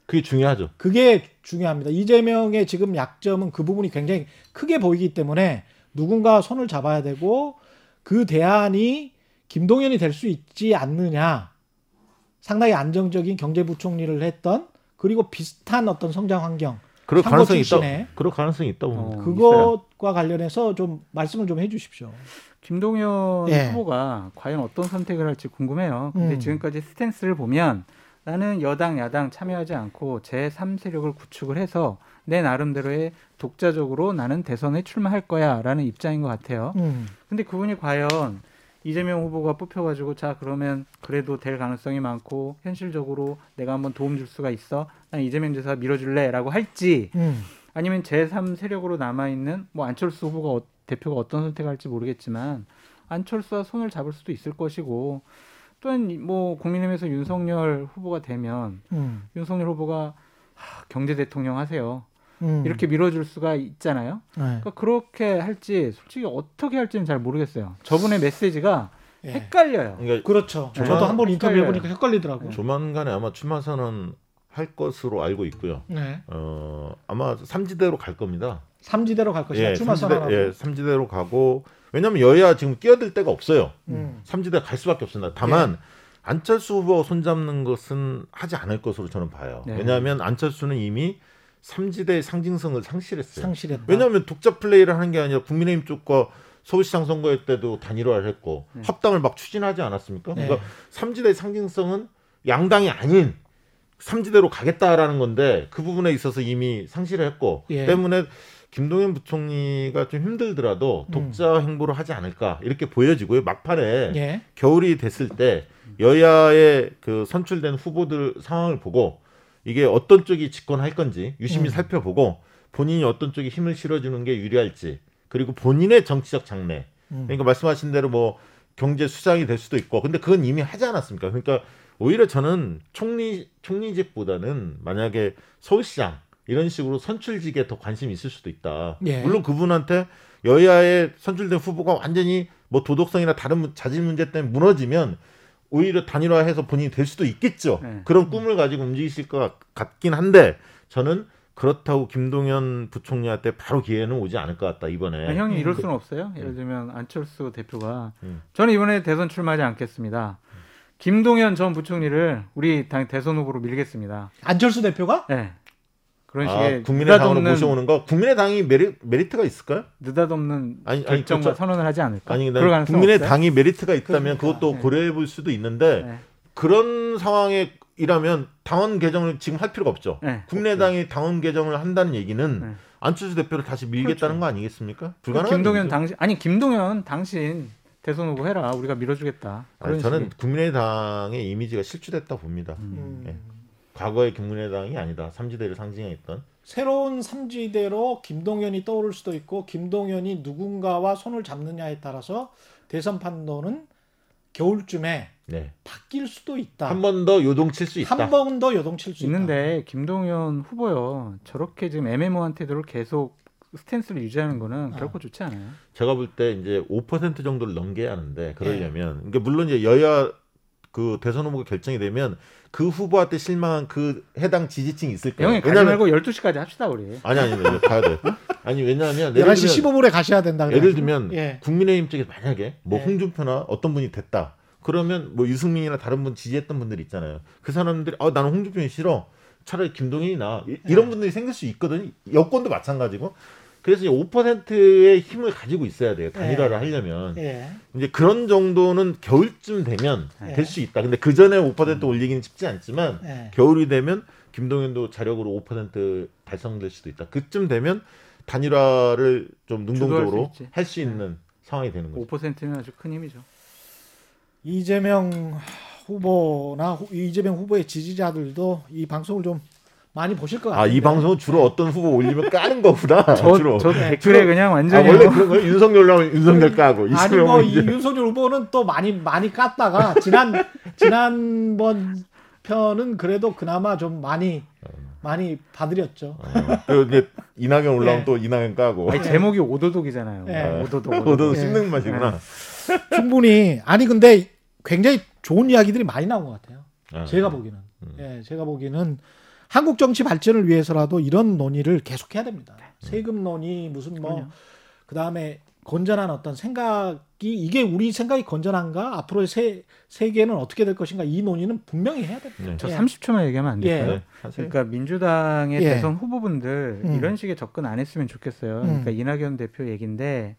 그게 중요하죠. 그게 중요합니다. 이재명의 지금 약점은 그 부분이 굉장히 크게 보이기 때문에 누군가 손을 잡아야 되고 그 대안이 김동연이 될 수 있지 않느냐. 상당히 안정적인 경제부총리를 했던 그리고 비슷한 어떤 성장 환경 그럴 가능성이 있다. 그럴 가능성이 있다고 봅니다. 어, 그것과 관련해서 좀 말씀을 좀 해주십시오. 김동연 예. 후보가 과연 어떤 선택을 할지 궁금해요. 근데 음. 지금까지 스탠스를 보면 나는 여당 야당 참여하지 않고 제 3세력을 구축을 해서 내 나름대로의 독자적으로 나는 대선에 출마할 거야라는 입장인 것 같아요. 음. 근데 그분이 과연 이재명 후보가 뽑혀가지고 자 그러면 그래도 될 가능성이 많고 현실적으로 내가 한번 도움 줄 수가 있어 난 이재명 지사 밀어줄래라고 할지 음. 아니면 제3 세력으로 남아 있는 뭐 안철수 후보가 어- 대표가 어떤 선택할지 모르겠지만 안철수와 손을 잡을 수도 있을 것이고 또한 이- 뭐 국민의힘에서 윤석열 후보가 되면 음. 윤석열 후보가 하, 경제 대통령 하세요 음. 이렇게 밀어줄 수가 있잖아요. 네. 그러니까 그렇게 할지 솔직히 어떻게 할지는 잘 모르겠어요. 저분의 메시지가 예. 헷갈려요. 그러니까 그렇죠. 네. 저도 한 번 인터뷰해 헷갈려요. 보니까 헷갈리더라고. 조만간에 아마 출마 선언 할 것으로 알고 있고요. 네. 어 아마 삼지대로 갈 겁니다. 삼지대로 갈 것이다. 출마 삼지대. 예, 삼지대로 가고 왜냐하면 여야 지금 끼어들 데가 없어요. 음. 삼지대 갈 수밖에 없습니다. 다만 안철수 후보 손잡는 것은 하지 않을 것으로 저는 봐요. 네. 왜냐하면 안철수는 이미 삼지대의 상징성을 상실했어요. 상실했다. 왜냐하면 독자 플레이를 하는 게 아니라 국민의힘 쪽과 서울시장 선거 때도 단일화를 했고 네. 합당을 막 추진하지 않았습니까? 네. 그러니까 삼지대의 상징성은 양당이 아닌 삼지대로 가겠다라는 건데 그 부분에 있어서 이미 상실을 했고 예. 때문에 김동연 부총리가 좀 힘들더라도 음. 독자 행보를 하지 않을까 이렇게 보여지고요. 막판에 예. 겨울이 됐을 때 여야의 그 선출된 후보들 상황을 보고 이게 어떤 쪽이 집권할 건지 유심히 음. 살펴보고 본인이 어떤 쪽에 힘을 실어주는 게 유리할지 그리고 본인의 정치적 장래 음. 그러니까 말씀하신 대로 뭐 경제 수장이 될 수도 있고 근데 그건 이미 하지 않았습니까? 그러니까 오히려 저는 총리 총리직보다는 만약에 서울시장 이런 식으로 선출직에 더 관심이 있을 수도 있다. 예. 물론 그분한테 여야의 선출된 후보가 완전히 뭐 도덕성이나 다른 문- 자질 문제 때문에 무너지면 오히려 단일화해서 본인이 될 수도 있겠죠. 네. 그런 꿈을 가지고 움직이실 것 같- 같긴 한데 저는 그렇다고 김동연 부총리한테 바로 기회는 오지 않을 것 같다 이번에. 아니, 형이 이럴 그- 수는 없어요. 예를 들면 안철수 대표가 음. 저는 이번에 대선 출마하지 않겠습니다. 김동연 전 부총리를 우리 당 대선 후보로 밀겠습니다. 안철수 대표가 네. 그런 아, 식의 국민의당으로 모셔오는 거 국민의당이 메리, 메리트가 있을까요? 느닷없는 아니, 아니, 결정과 그렇죠. 선언을 하지 않을까? 아니? 국민의당이 메리트가 있다면 그러니까, 그것도 네. 고려해 볼 수도 있는데 네. 그런 상황에 이라면 당헌 개정을 지금 할 필요가 없죠. 네. 국민의당이 당헌 개정을 한다는 얘기는 네. 안철수 대표를 다시 밀겠다는 그렇죠. 거 아니겠습니까? 그 불가능한 김동연. 당신 아니 김동연 당신 대선 후보 해라 우리가 밀어주겠다. 아니, 저는 식의. 국민의당의 이미지가 실추됐다 봅니다. 음. 음. 네. 과거의 국민의당이 아니다. 삼지대를 상징했던. 새로운 삼지대로 김동연이 떠오를 수도 있고 김동연이 누군가와 손을 잡느냐에 따라서 대선 판도는 겨울쯤에 네. 바뀔 수도 있다. 한 번 더 요동칠 수 있다. 한 번 더 요동칠 수 있는데 김동연 후보요 저렇게 지금 애매모호한 태도를 계속 스탠스를 유지하는 거는 어. 결코 좋지 않아요. 제가 볼 때 이제 5% 정도를 넘겨야 하는데 예. 그러려면 그러니까 물론 이제 여야 그 대선 후보가 결정이 되면 그 후보한테 실망한 그 해당 지지층이 있을 거예요. 형이 가지 말고 12시까지 합시다 우리. 아니 아니 아니 가야 돼. 아니 왜냐하면 있다. 예를 11시 들면 15분에 가셔야 된다. 예를 그래가지고. 들면 예. 국민의힘 쪽에 만약에 뭐 예. 홍준표나 어떤 분이 됐다. 그러면 뭐 유승민이나 다른 분 지지했던 분들 있잖아요. 그 사람들이 아 나는 홍준표는 싫어. 차라리 김동연이 나 이- 이런 예. 분들이 생길 수 있거든요. 여권도 마찬가지고. 그래서 5%의 힘을 가지고 있어야 돼요. 단일화를 예. 하려면. 예. 이제 그런 정도는 겨울쯤 되면 예. 될수 있다. 근데 그 전에 5% 올리기는 쉽지 않지만 예. 겨울이 되면 김동연도 자력으로 5% 달성될 수도 있다. 그쯤 되면 단일화를 좀 능동적으로 주도할 수 있지. 할수 있는 상황이 되는 거죠. 5%는 아주 큰 힘이죠. 이재명 후보나 후- 이재명 후보의 지지자들도 이 방송을 좀 많이 보실 것 같아요. 아, 이 방송은 주로 어떤 후보 올리면 까는 거구나. 저, 주로. 저 네. 댓글에 주로- 그냥 아, 완전히 원래 뭐- 그런 거예요? 윤석열 나오면 윤석열 까고. 아니 뭐이 이제- 윤석열 후보는 또 많이 많이 깠다가 지난 지난번 편은 그래도 그나마 좀 많이 많이 봐드렸죠. 어, 이제 이낙연 올라오면 네. 또 이낙연 까고. 아니, 제목이 오도독이잖아요. 네. 오도독. 저도 오도독. 네. 씹는 맛이구나. 충분히 아니 근데 굉장히 좋은 이야기들이 많이 나온 것 같아요. 아, 제가 보기에는 음. 예, 제가 보기에는 한국 정치 발전을 위해서라도 이런 논의를 계속해야 됩니다. 세금 논의 무슨 뭐. 그다음에 건전한 어떤 생각이 이게 우리 생각이 건전한가 앞으로의 세, 세계는 어떻게 될 것인가 이 논의는 분명히 해야 됩니다. 네. 저 예. 30초만 얘기하면 안 될까요? 예. 네. 그러니까 민주당의 예. 대선 후보분들 음. 이런 식의 접근 안 했으면 좋겠어요. 음. 그러니까 이낙연 대표 얘기인데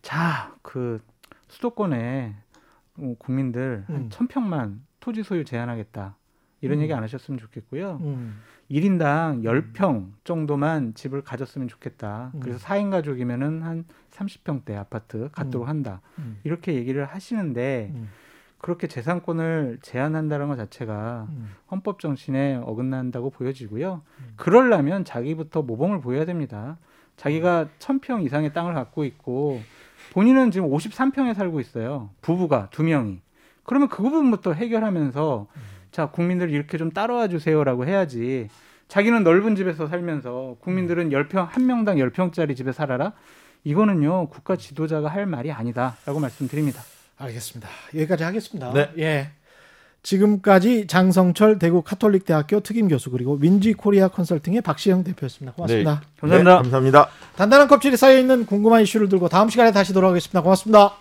자, 그 수도권에 어, 국민들 음. 한 천평만 토지 소유 제한하겠다. 이런 음. 얘기 안 하셨으면 좋겠고요. 음. 1인당 10평 정도만 집을 가졌으면 좋겠다. 음. 그래서 4인 가족이면은 한 30평대 아파트 갖도록 한다. 음. 이렇게 얘기를 하시는데 음. 그렇게 재산권을 제한한다는 것 자체가 음. 헌법 정신에 어긋난다고 보여지고요. 음. 그러려면 자기부터 모범을 보여야 됩니다. 자기가 1000평 이상의 땅을 갖고 있고 본인은 지금 53평에 살고 있어요. 부부가 두 명이. 그러면 그 부분부터 해결하면서 자, 국민들 이렇게 좀 따라와 주세요라고 해야지. 자기는 넓은 집에서 살면서 국민들은 10평 한 명당 10평짜리 집에 살아라. 이거는요. 국가 지도자가 할 말이 아니다라고 말씀드립니다. 알겠습니다. 여기까지 하겠습니다. 네. 예. 지금까지 장성철 대구 카톨릭대학교 특임 교수 그리고 민지 코리아 컨설팅의 박시영 대표였습니다. 고맙습니다. 감사합니다. 네, 감사합니다. 단단한 껍질이 쌓여 있는 궁금한 이슈를 들고 다음 시간에 다시 돌아오겠습니다. 고맙습니다.